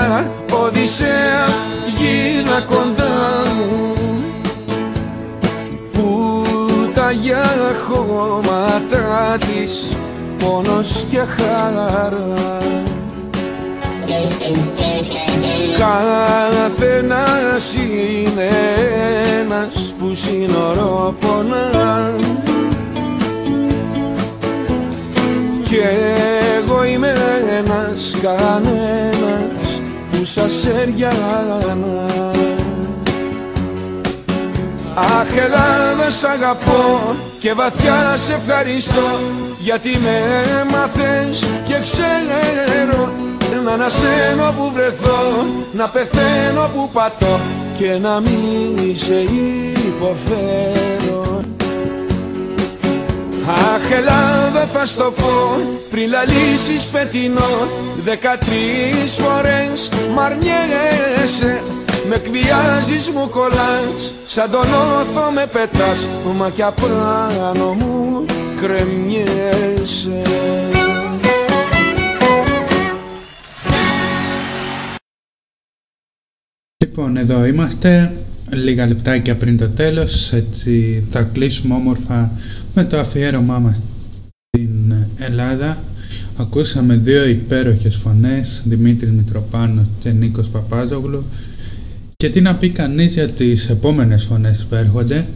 καρδιά Οδυσσέα γύρνα κοντά μου. Που τα για χώματα της πόνος και χαρά Καθένας είναι ένας που σύνορο πονά. Κι εγώ είμαι ένας κανένας που σας έριανα Αχ Ελλάδα σ' αγαπώ και βαθιά σε ευχαριστώ γιατί με έμαθες και ξέρω να ανασένω που βρεθώ να πεθαίνω που πατώ και να μην σε υποφέρω. Αχ Ελλάδα θα στο πω πριν λαλήσεις πετεινό Δεκατρεις φορές μ' αρνιέσαι Με εκβιάζεις μου κολλάς Σαν τον όθο με πετάς Μα κι απάνω μου κρεμιέσαι Λοιπόν, εδώ είμαστε λίγα λεπτάκια πριν το τέλος, έτσι θα κλείσουμε όμορφα με το αφιέρωμά μας στην Ελλάδα. Ακούσαμε δύο υπέροχες φωνές, Δημήτρης Μητροπάνος και Νίκος Παπάζογλου Και τι να πει κανείς για τις επόμενες φωνές που έρχονται;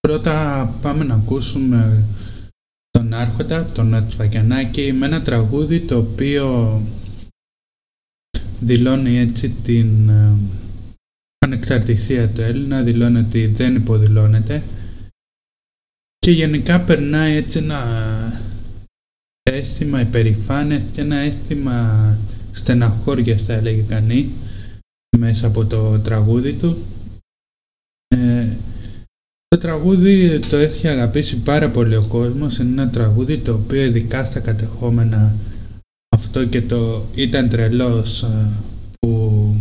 Πρώτα πάμε να ακούσουμε τον Άρχοντα, τον Ατσφακιανάκη, με ένα τραγούδι το οποίο δηλώνει έτσι την ε, ανεξαρτησία του Έλληνα, δηλώνει ότι δεν υποδηλώνεται και γενικά περνάει έτσι ένα αίσθημα υπερηφάνειας και ένα αίσθημα στεναχώριας θα έλεγε κανείς μέσα από το τραγούδι του. Ε, το τραγούδι το έχει αγαπήσει πάρα πολύ ο κόσμος, είναι ένα τραγούδι το οποίο ειδικά στα κατεχόμενα αυτό και το ήταν τρελός ε, που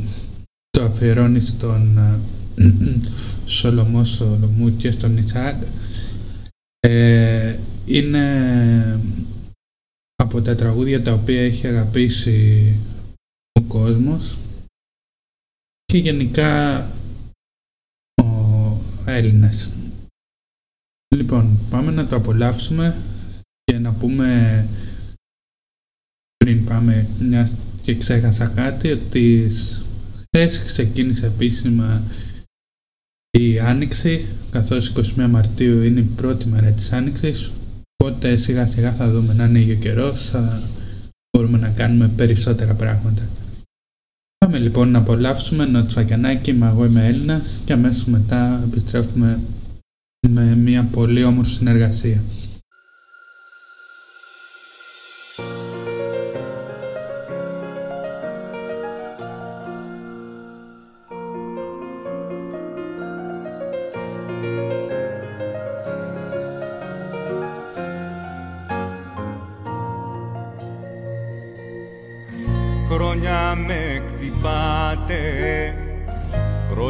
το αφιερώνει στον ε, Σολομό Σολομού και στον Ισάκ ε, είναι από τα τραγούδια τα οποία έχει αγαπήσει ο κόσμος και γενικά ο Έλληνας. Λοιπόν, πάμε να το απολαύσουμε και να πούμε πριν πάμε μια και ξέχασα κάτι ότι χθες ξεκίνησε επίσημα η Άνοιξη καθώς 21 Μαρτίου είναι η πρώτη μέρα της Άνοιξης οπότε σιγά σιγά θα δούμε να ανοίγει ο καιρός θα μπορούμε να κάνουμε περισσότερα πράγματα. Πάμε λοιπόν να απολαύσουμε Νοτσφακιανάκι με εγώ είμαι Έλληνας και αμέσως μετά επιστρέφουμε με μια πολύ όμορφη συνεργασία.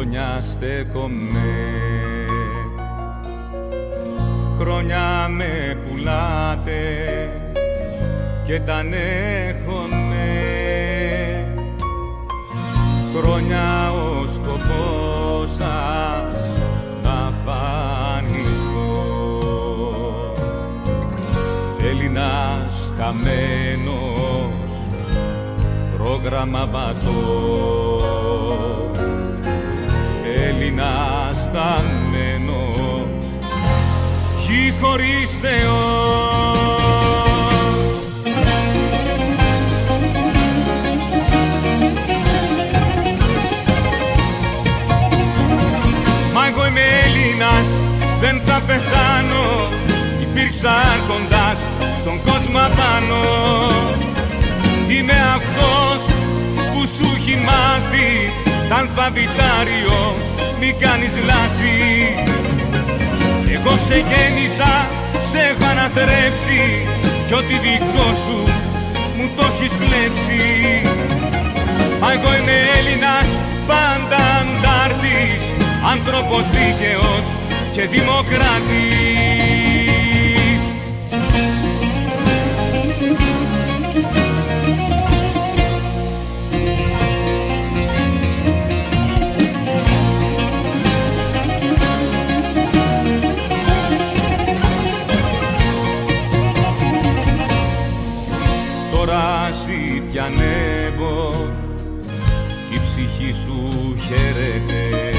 Χρόνια στέκομαι. Χρόνια με πουλάτε και τα ανέχομαι. Χρόνια ο σκοπός σας να φανιστώ Έλληνας χαμένος πρόγραμμα βατός Έλληνας θαμμένος γη χωρίς Θεό. Μα εγώ είμαι Έλληνας, δεν θα πεθάνω. Υπήρξα άρχοντας στον κόσμο απάνω. Είμαι αυτός που σου έχει μάθει τ' αλφαβητάριο μη κάνεις λάθη. Εγώ σε γέννησα, σε έχω αναθρέψει κι ό,τι δικό σου μου το έχεις κλέψει. Μα εγώ είμαι Έλληνας, πάντα αντάρτης άνθρωπος δίκαιος και δημοκράτης ζητιανεύω κι η ψυχή σου χαίρεται.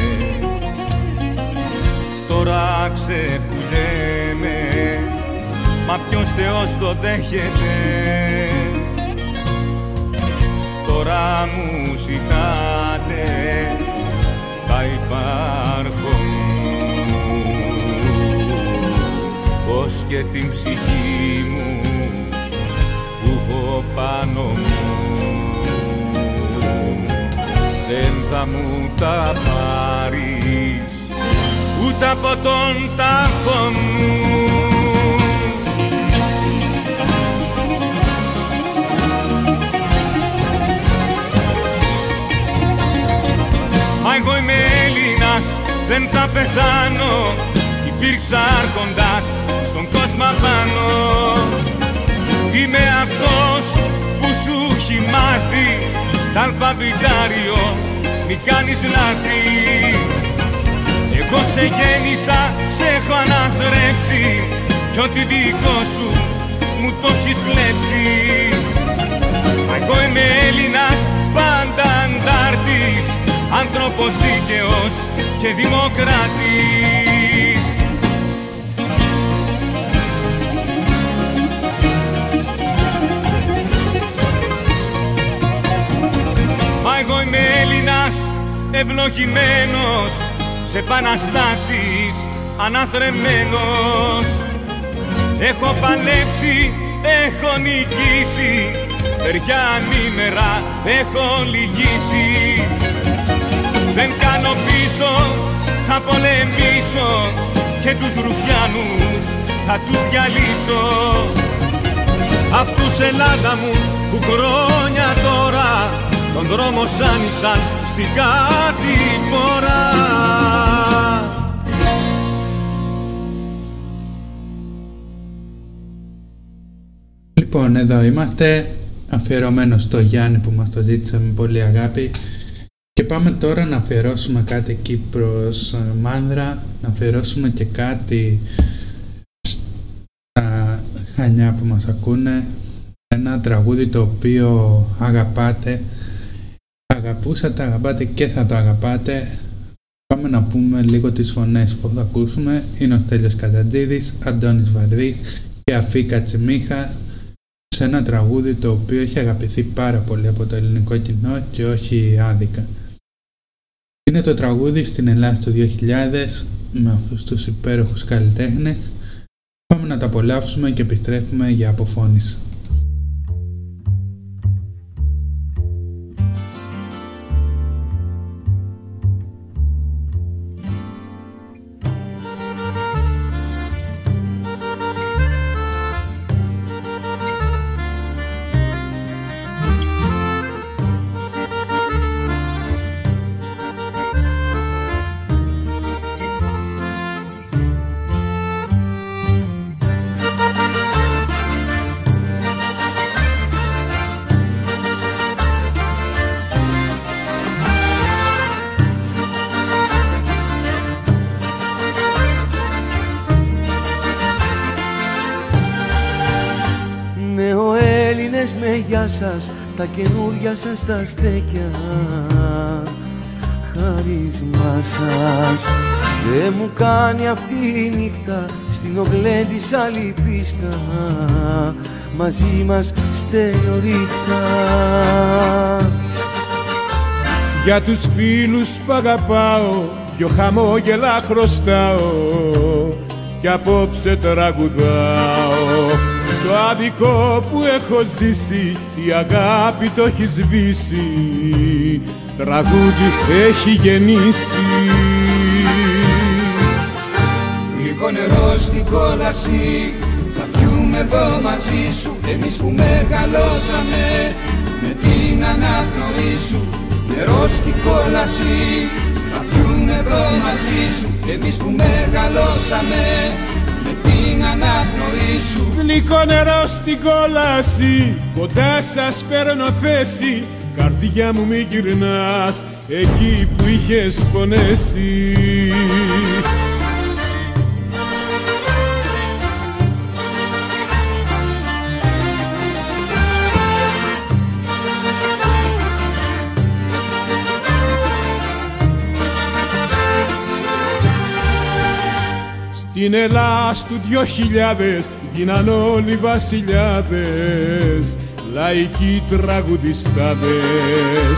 Τώρα ξεπουλέμαι μα ποιος Θεός το δέχεται. Τώρα μου ζητάτε τα υπάρχω μου. Πως και την ψυχή μου που έχω πάνω μου δεν θα μου τα πάρεις ούτε από τον τάφο μου. Μα εγώ είμαι Έλληνας, δεν θα πεθάνω Υπήρξα άρχοντας στον κόσμο απάνω. Είμαι αυτός που σου έχει μάθει τ' αλφαβητάριο μη κάνεις λάθη. Εγώ σε γέννησα, σε έχω αναθρέψει. Κι ό,τι δικό σου μου το έχεις κλέψει. Μα εγώ είμαι Έλληνας, πάντα αντάρτης. Άνθρωπος δίκαιος και δημοκράτης Μα εγώ είμαι Έλληνας ευλογημένος σε επαναστάσεις αναθρεμένος. Έχω παλέψει, έχω νικήσει Παιδιά ανήμερα έχω λυγίσει. Δεν κάνω πίσω, θα πολεμήσω Και τους ρουφιάνους θα τους διαλύσω. Αυτούς Ελλάδα μου που χρόνια τώρα Τον δρόμο σ' άνοιξαν στην κατηφορά Λοιπόν, εδώ είμαστε αφιερωμένος στο Γιάννη που μας το ζήτησε με πολύ αγάπη. Και πάμε τώρα να αφιερώσουμε κάτι εκεί προς ε, Μάνδρα, να αφιερώσουμε και κάτι στα Χανιά που μας ακούνε, ένα τραγούδι το οποίο αγαπάτε, αγαπούσατε, αγαπάτε και θα το αγαπάτε. Πάμε να πούμε λίγο τις φωνές που θα ακούσουμε. Είναι ο Στέλιος Κατατζίδης, Αντώνης Βαρδής και Αφή Κατσιμίχα σε ένα τραγούδι το οποίο έχει αγαπηθεί πάρα πολύ από το ελληνικό κοινό και όχι άδικα. Είναι το τραγούδι στην Ελλάδα του 2000 με αυτούς τους υπέροχους καλλιτέχνες. Πάμε να τα απολαύσουμε και επιστρέφουμε για αποφώνηση. Καινούρια σας τα στέκια. Χάρισμά σας. Δεν μου κάνει αυτή η νύχτα στην ογλέ της άλλη πίστα. Μαζί μας στένοριχτά Για τους φίλους που αγαπάω δυο χαμόγελα χρωστάω. Κι απόψε τραγουδάω το άδικο που έχω ζήσει η αγάπη το έχει σβήσει. Τραγούδι έχει γεννήσει. Γλυκό νερό στην κόλαση Θα πιούμε εδώ μαζί σου. Εμείς που μεγαλώσαμε Με την αναπνοή σου. Νερό στην κόλαση Θα πιούμε εδώ μαζί σου. Εμείς που μεγαλώσαμε Με την αναπνοή σου. Γλυκό νερό στην κόλαση Κοντά σας παίρνω θέση. Καρδιά μου μη γυρνάς Εκεί που είχες πονέσει Στην Ελλάς του δυο χιλιάδες γίναν όλοι βασιλιάδες λαϊκοί τραγουδιστάδες.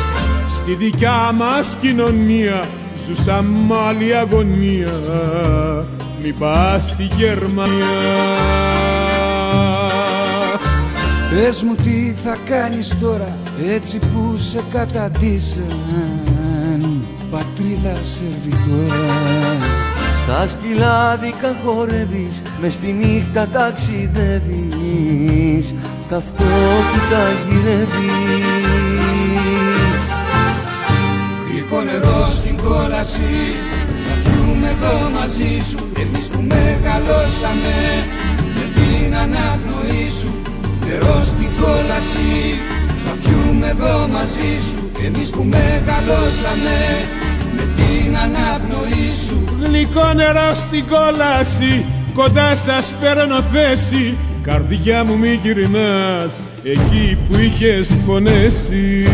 Στη δικιά μας κοινωνία ζούσαν μ' άλλη αγωνία μη πας στη Γερμανία. Πες μου τι θα κάνεις τώρα έτσι που σε καταντήσαν. Πατρίδα σερβιτόρα Στα σκυλάδικα χορεύεις, μες στη νύχτα ταξιδεύεις. Ταυτότητα γυρεύεις. Γλυκό νερό στην κόλαση Να πιούμε εδώ μαζί σου. Εμείς που μεγαλώσαμε Με την αναπνοή σου Νερό στην κόλαση Να πιούμε εδώ μαζί σου Εμείς που μεγαλώσαμε Με την αναπνοή σου. Γλυκό νερό στην κόλαση κοντά σας παίρνω θέση. Καρδιά μου μη γυρνάς εκεί που είχες πονέσει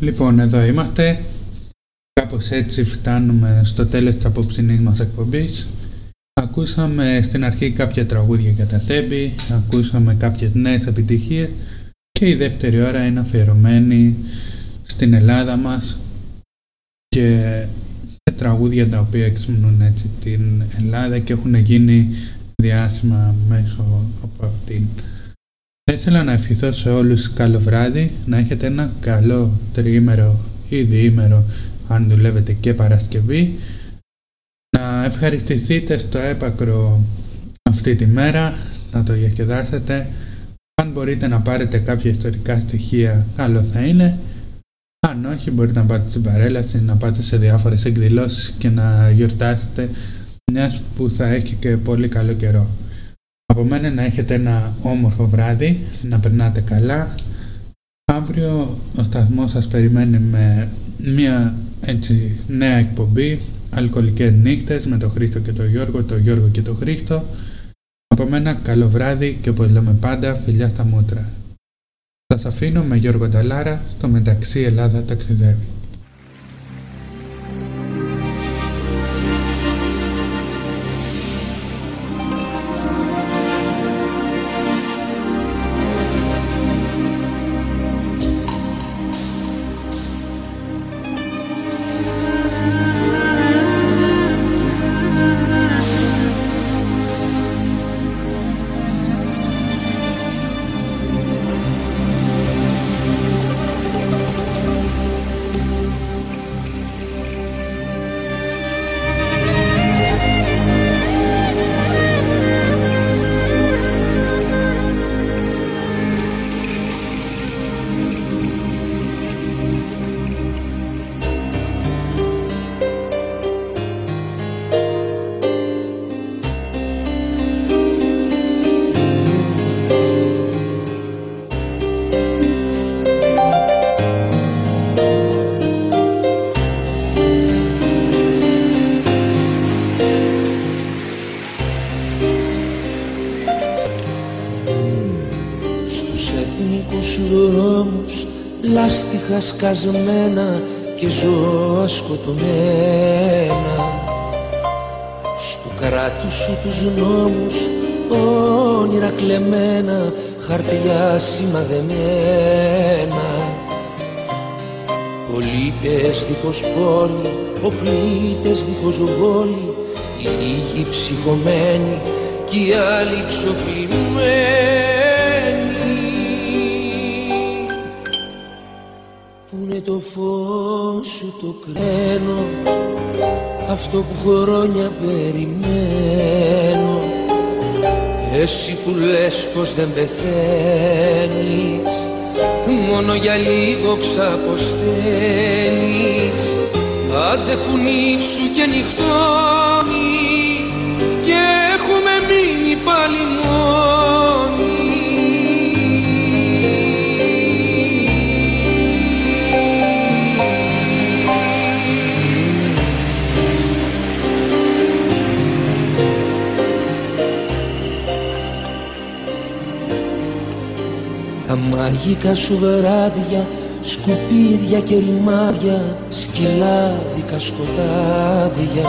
Λοιπόν, εδώ είμαστε. Κάπως έτσι φτάνουμε στο τέλος της απόψινής μας εκπομπής. Ακούσαμε στην αρχή κάποια τραγούδια για τα τέμπη, ακούσαμε κάποιες νέες επιτυχίες και η δεύτερη ώρα είναι αφιερωμένη στην Ελλάδα μας και τραγούδια τα οποία εξυμνούν έτσι την Ελλάδα και έχουν γίνει διάσημα μέσω από αυτήν. Θα ήθελα να ευχηθώ σε όλους καλό βράδυ, να έχετε ένα καλό τριήμερο ή διήμερο αν δουλεύετε και Παρασκευή, να ευχαριστηθείτε στο έπακρο αυτή τη μέρα, να το διασκεδάσετε. Αν μπορείτε να πάρετε κάποια ιστορικά στοιχεία, καλό θα είναι. Αν όχι, μπορείτε να πάτε στην παρέλαση, να πάτε σε διάφορες εκδηλώσεις και να γιορτάσετε μιας που θα έχει και πολύ καλό καιρό. Από μένα να έχετε ένα όμορφο βράδυ, να περνάτε καλά. Αύριο ο σταθμός σας περιμένει με μια έτσι νέα εκπομπή Αλκοολικές νύχτες με τον Χρήστο και τον Γιώργο, τον Γιώργο και τον Χρήστο. Από μένα καλό βράδυ και όπως λέμε πάντα φιλιά στα μούτρα. Σας αφήνω με Γιώργο Νταλάρα στο μεταξύ Ελλάδα ταξιδεύει. Λάστιχα σκασμένα και ζώα σκοτωμένα. Στου κράτους σου τους νόμους όνειρα κλεμμένα χαρτιά σημαδεμένα. Πολίτες δίχως πόλη, οπλίτες δίχως βόλη οι λίγοι ψυχωμένοι κι οι άλλοι ξοφλημένοι αυτό που χρόνια περιμένω. Εσύ που λες πως δεν πεθαίνεις μόνο για λίγο ξαποσταίνεις. Άντε κουνήσου και νυχτώνει μαγικά σου βράδια, σκουπίδια και ρημάδια, σκυλάδικα σκοτάδια.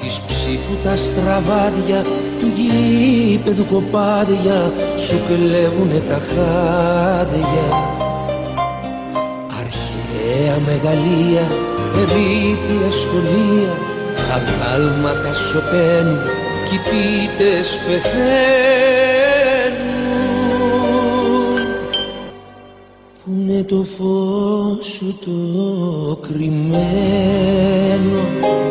Της ψήφου τα στραβάδια, του γήπεδου κοπάδια, σου κλέβουνε τα χάδια. Αρχαία μεγαλεία, ερήπια σχολεία, αγάλματα σωπαίνουν, κι οι πεθαίνουν. Φως σου το κρυμμένο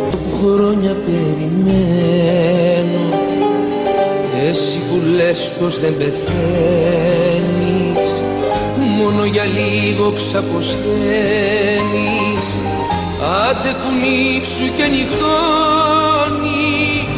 που χρόνια περιμένω. Εσύ που λες πως δεν πεθαίνεις μόνο για λίγο ξαποσταίνεις. Άντε κουνήσου και νυχτώ